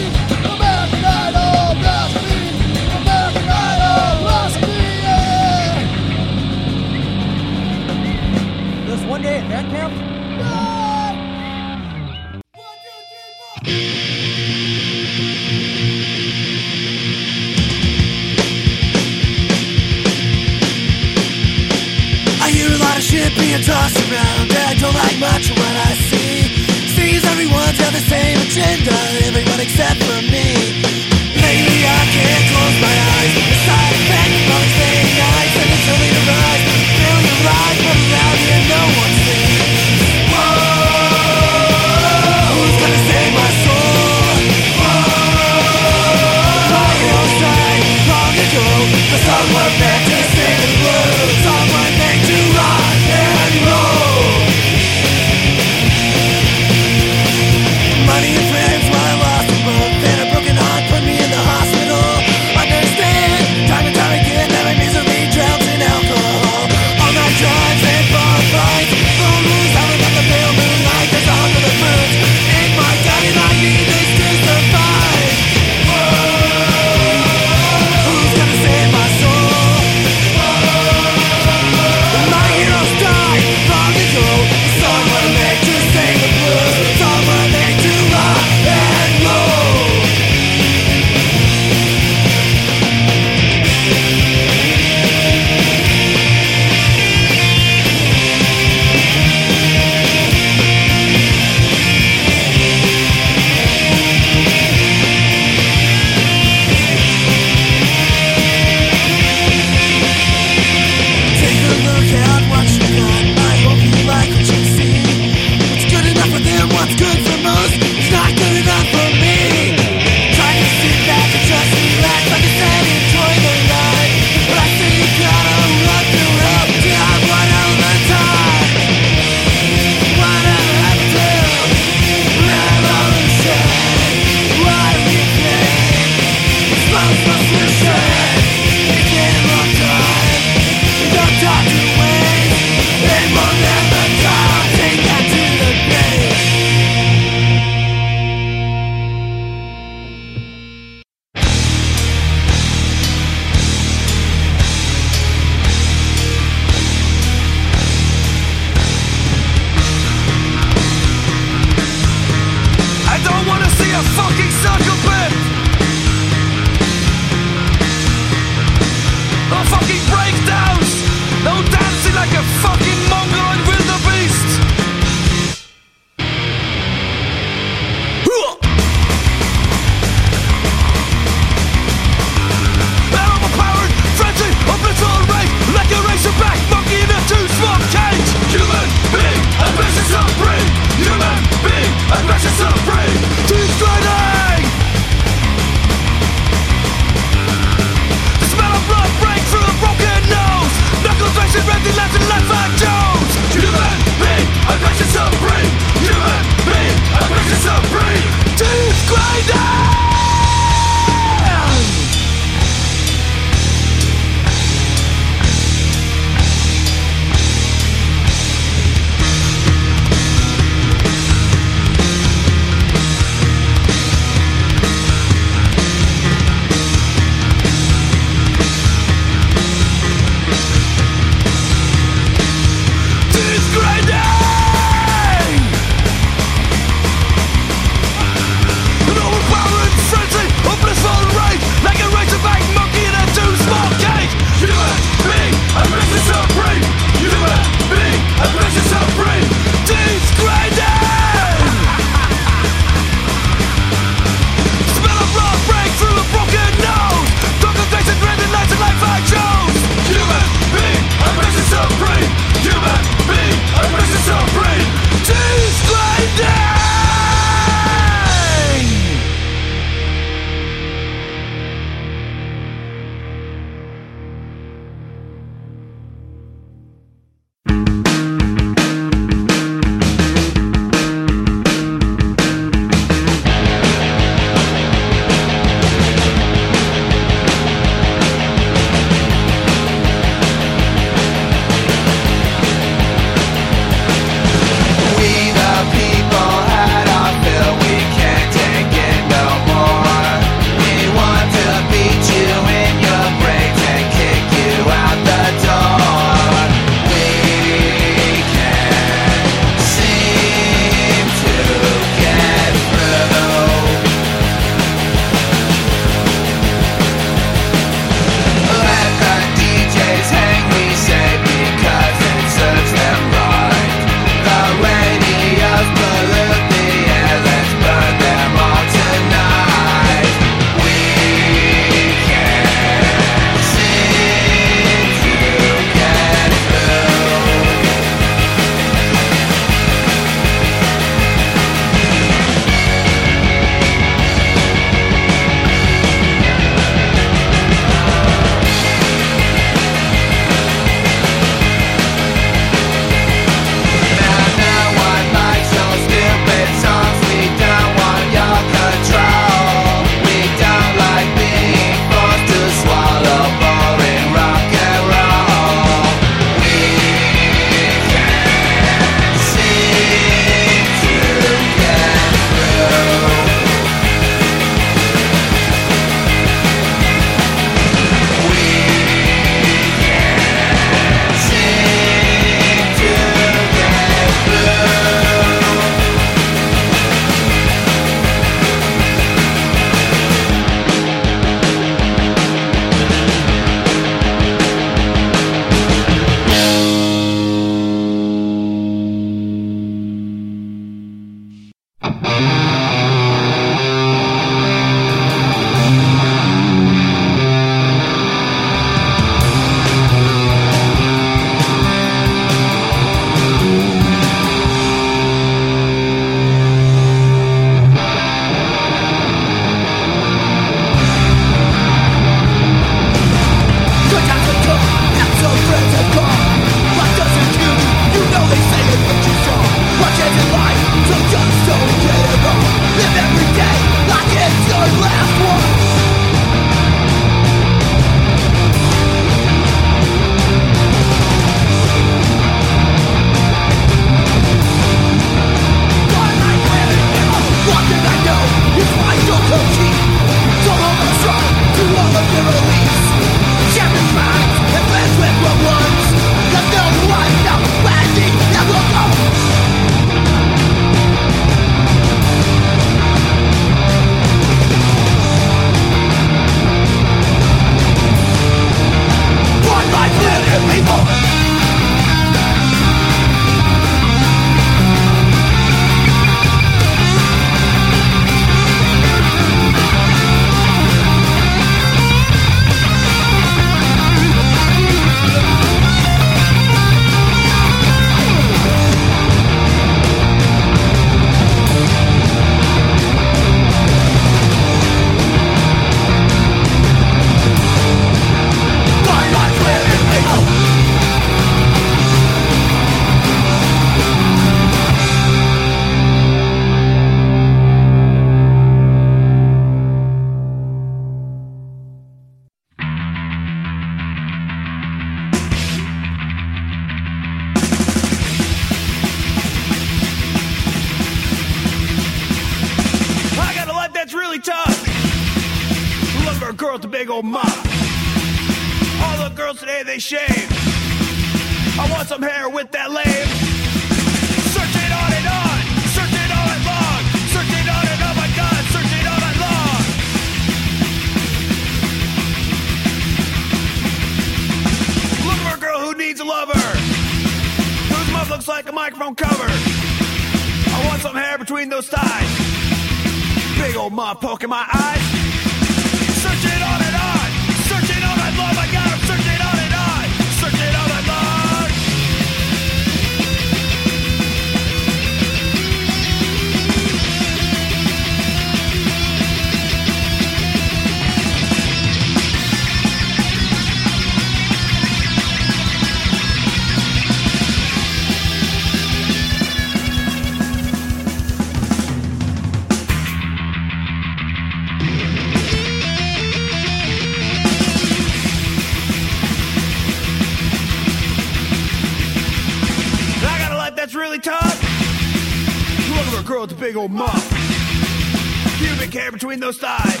between those thighs.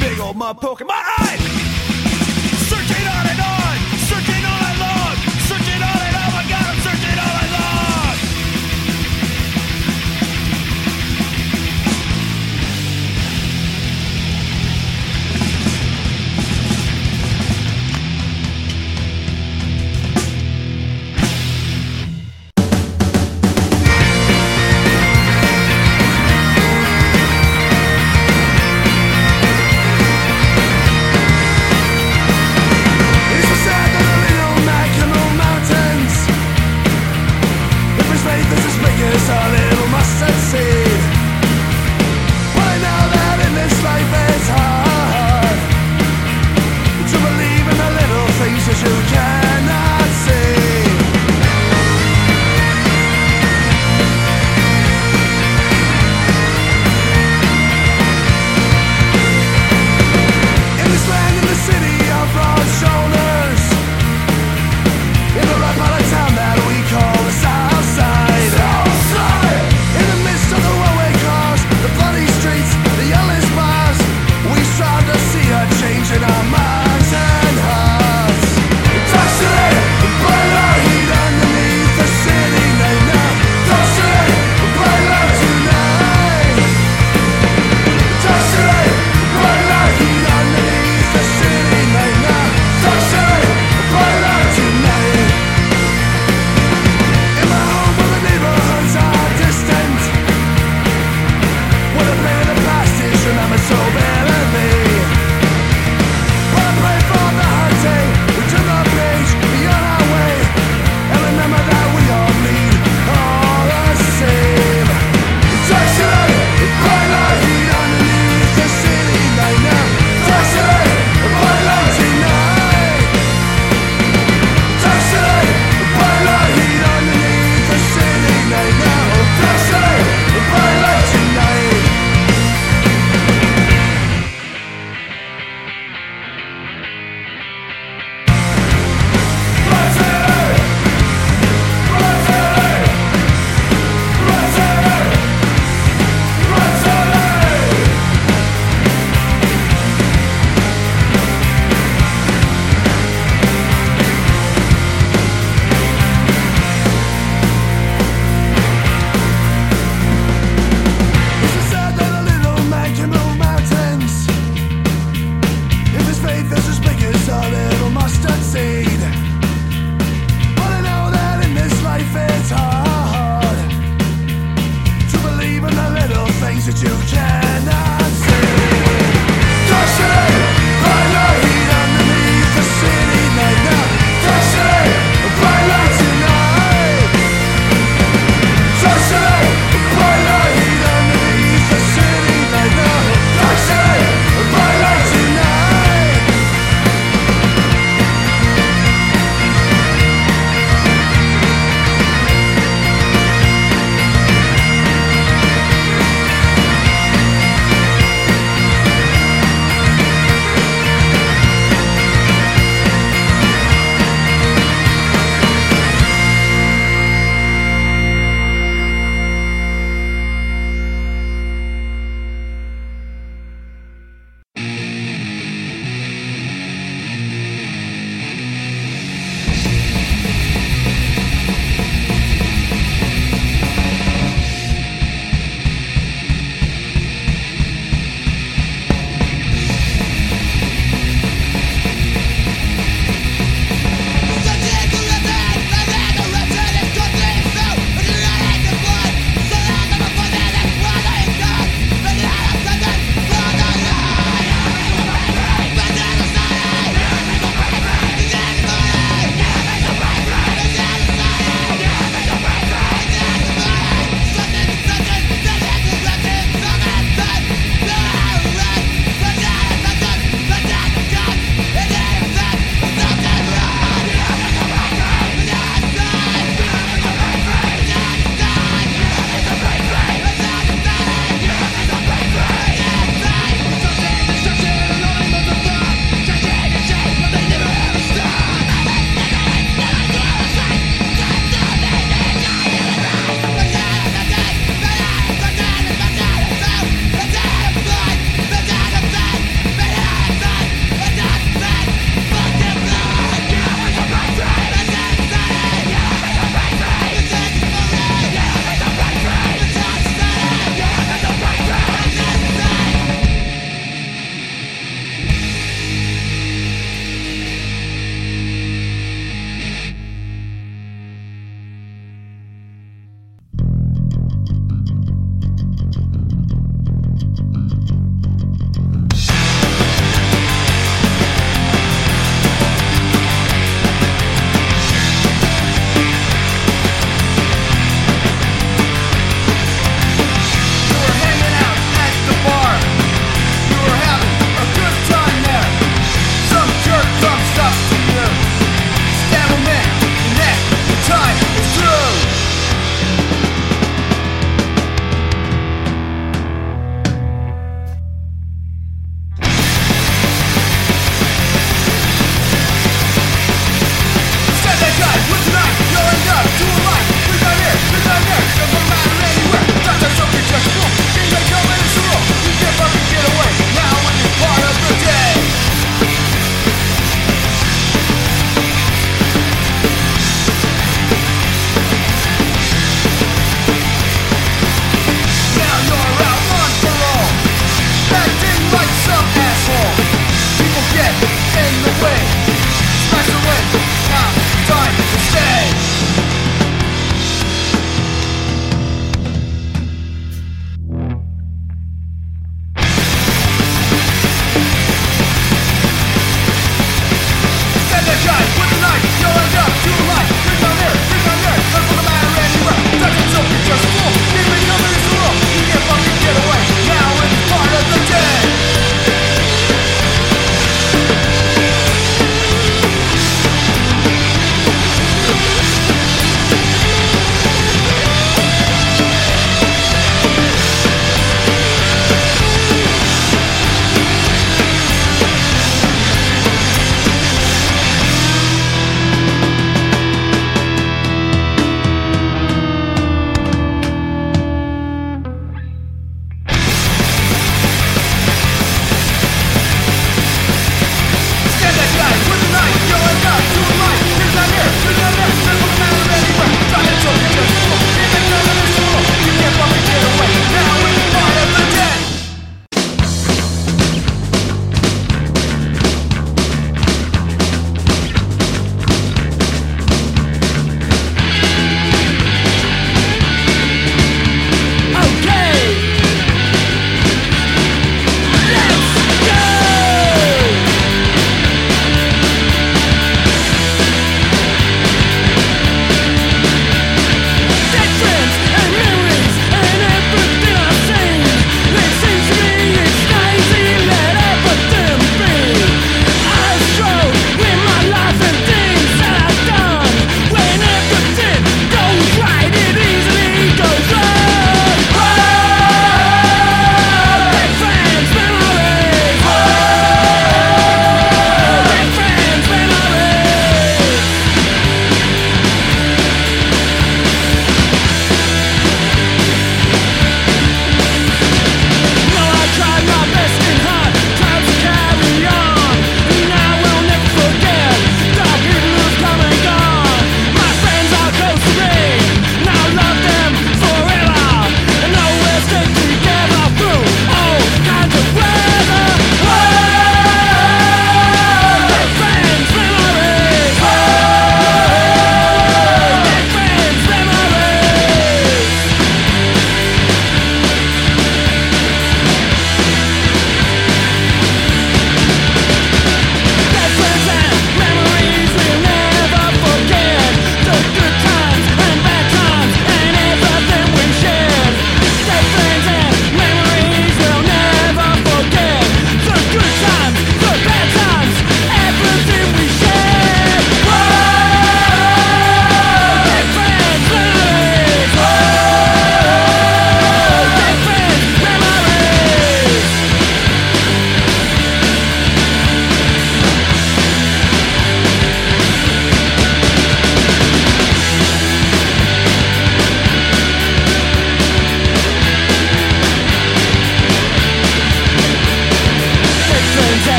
Big old poking my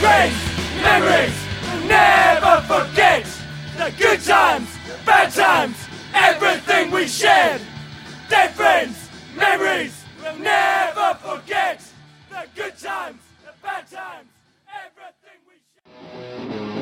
Friends, memories, we'll never forget the good times, bad times, everything we shared. Dead friends, memories, we'll never forget the good times, the bad times, everything we shared.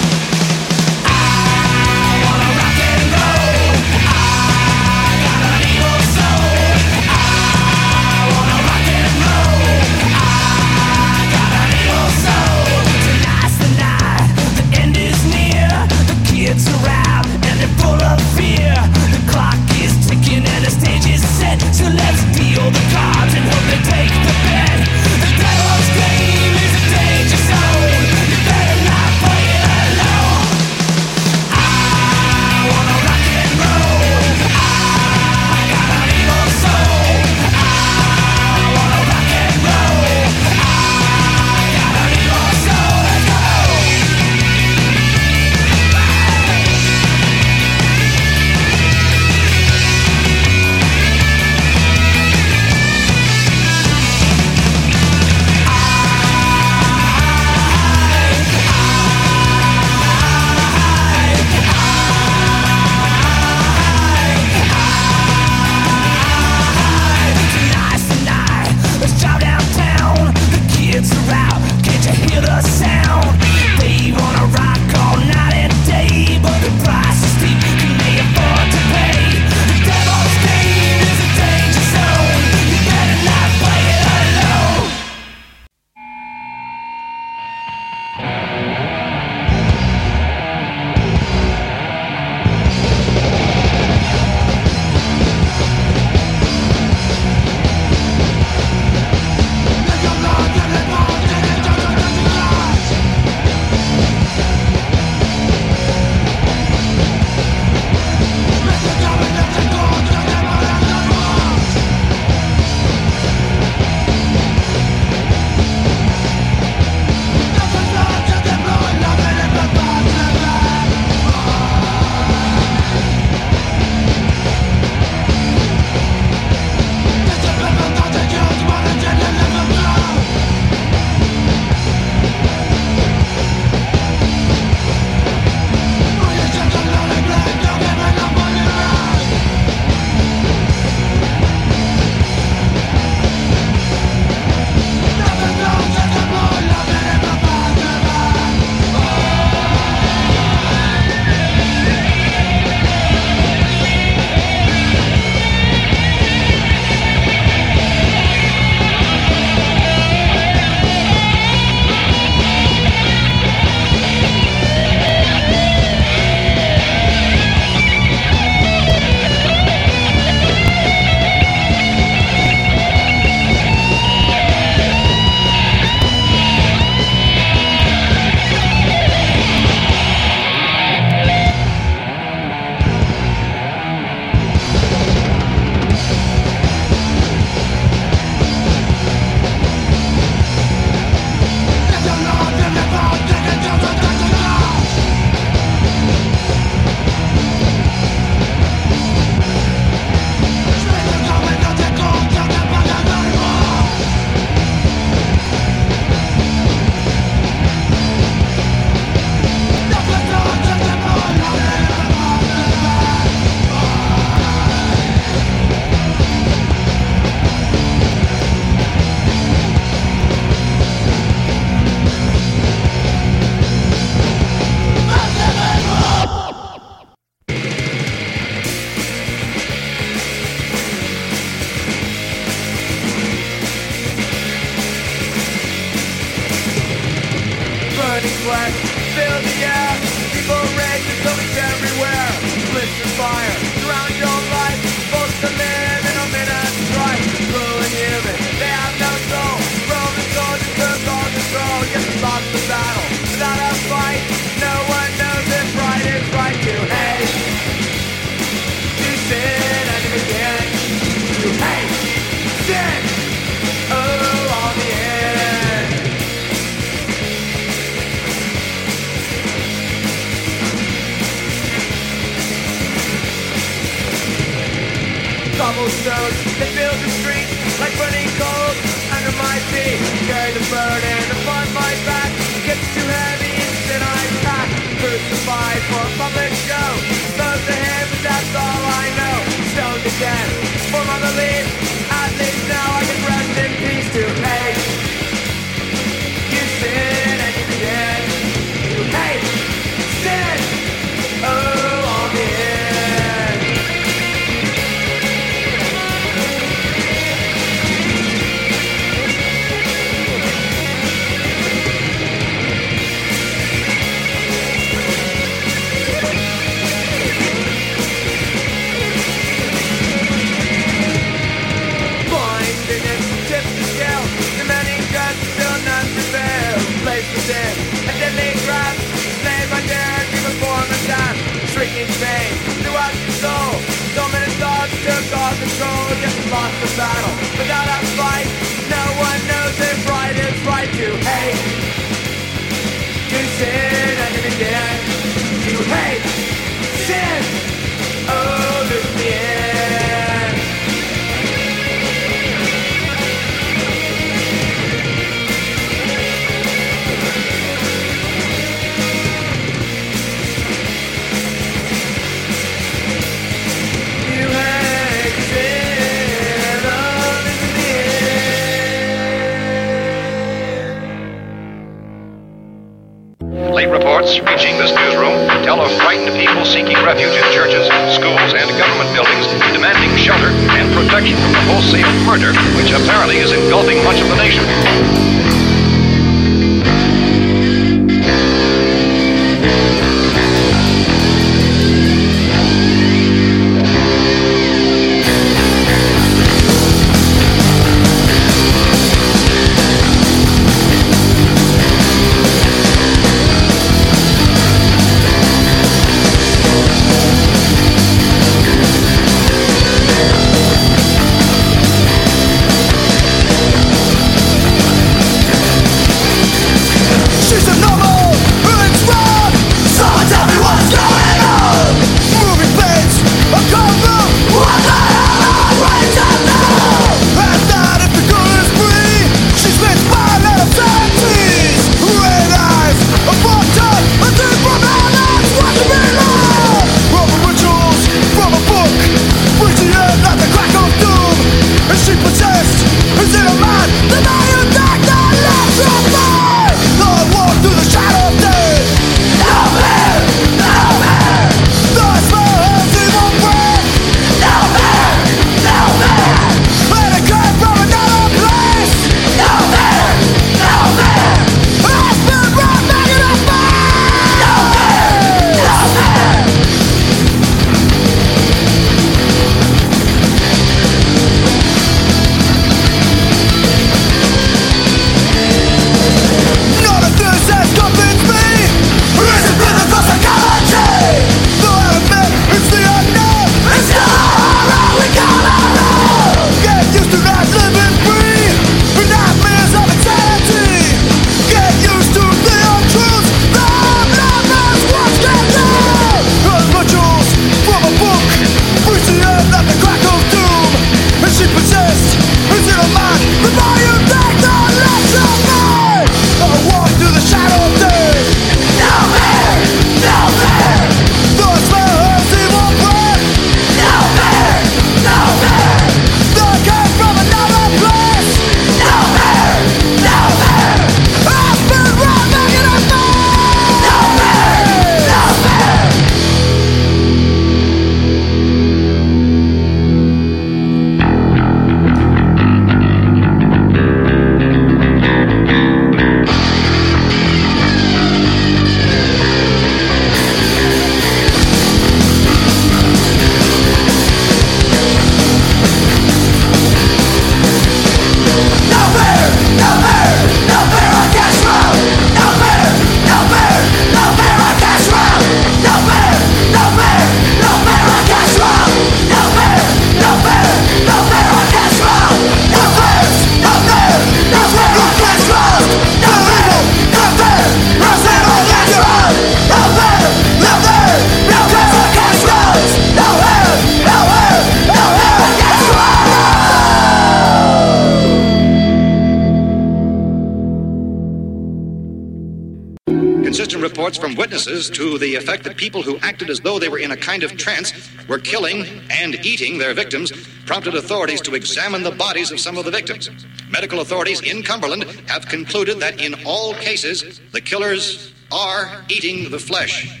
witnesses to the effect that people who acted as though they were in a kind of trance were killing and eating their victims prompted authorities to examine the bodies of some of the victims. Medical authorities in Cumberland have concluded that in all cases, the killers are eating the flesh.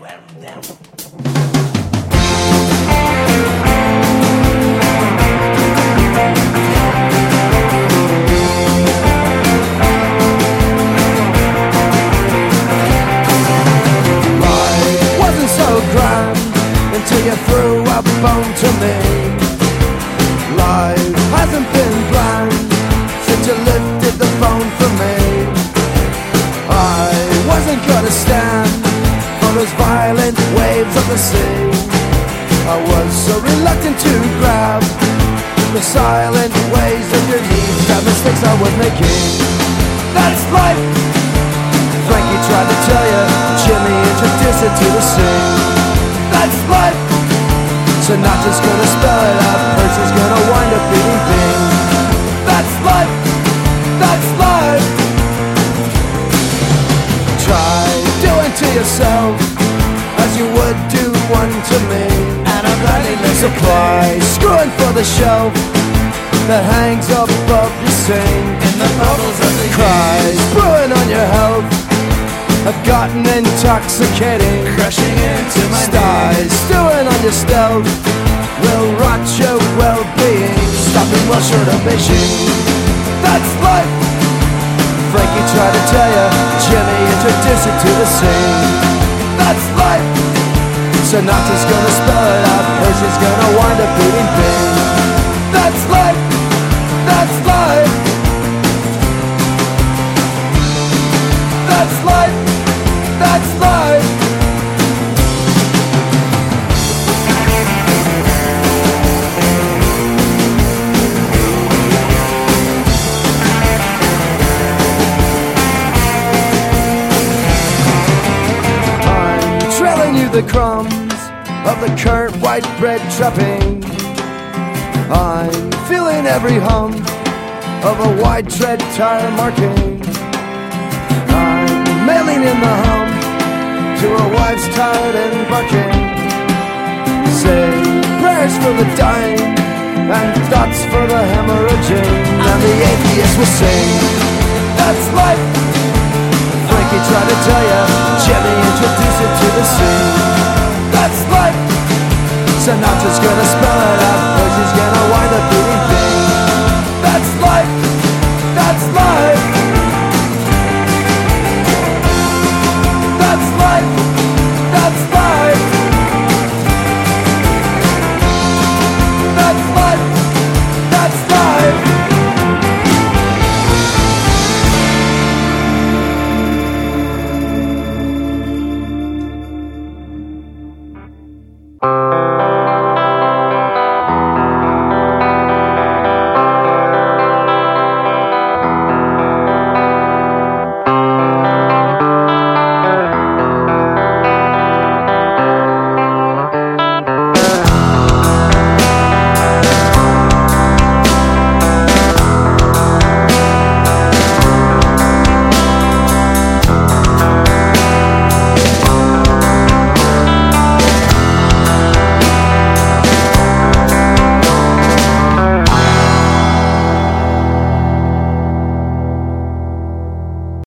well, well. That hangs up above your sink. In the bubbles of the cries brewing on your health I've gotten intoxicating. Crushing into my styes stewing on your stealth will rot your well-being. Stopping well short of Beijing. That's life. Frankie tried to tell you, Jimmy introduced you to the scene. That's life. Sinatra's gonna spell it out, Percy's gonna wind up beating Bing. The current white bread trapping. I'm feeling every hum of a wide tread tire marking. I'm mailing in the hum to a wife's tired and barking. Say prayers for the dying and thoughts for the hemorrhaging. And the atheist will sing, That's life. Frankie tried to tell you, Jimmy introduced you to the scene that's life. Sinatra's gonna spell it out, or she's gonna wind up doing things. That's life. That's life.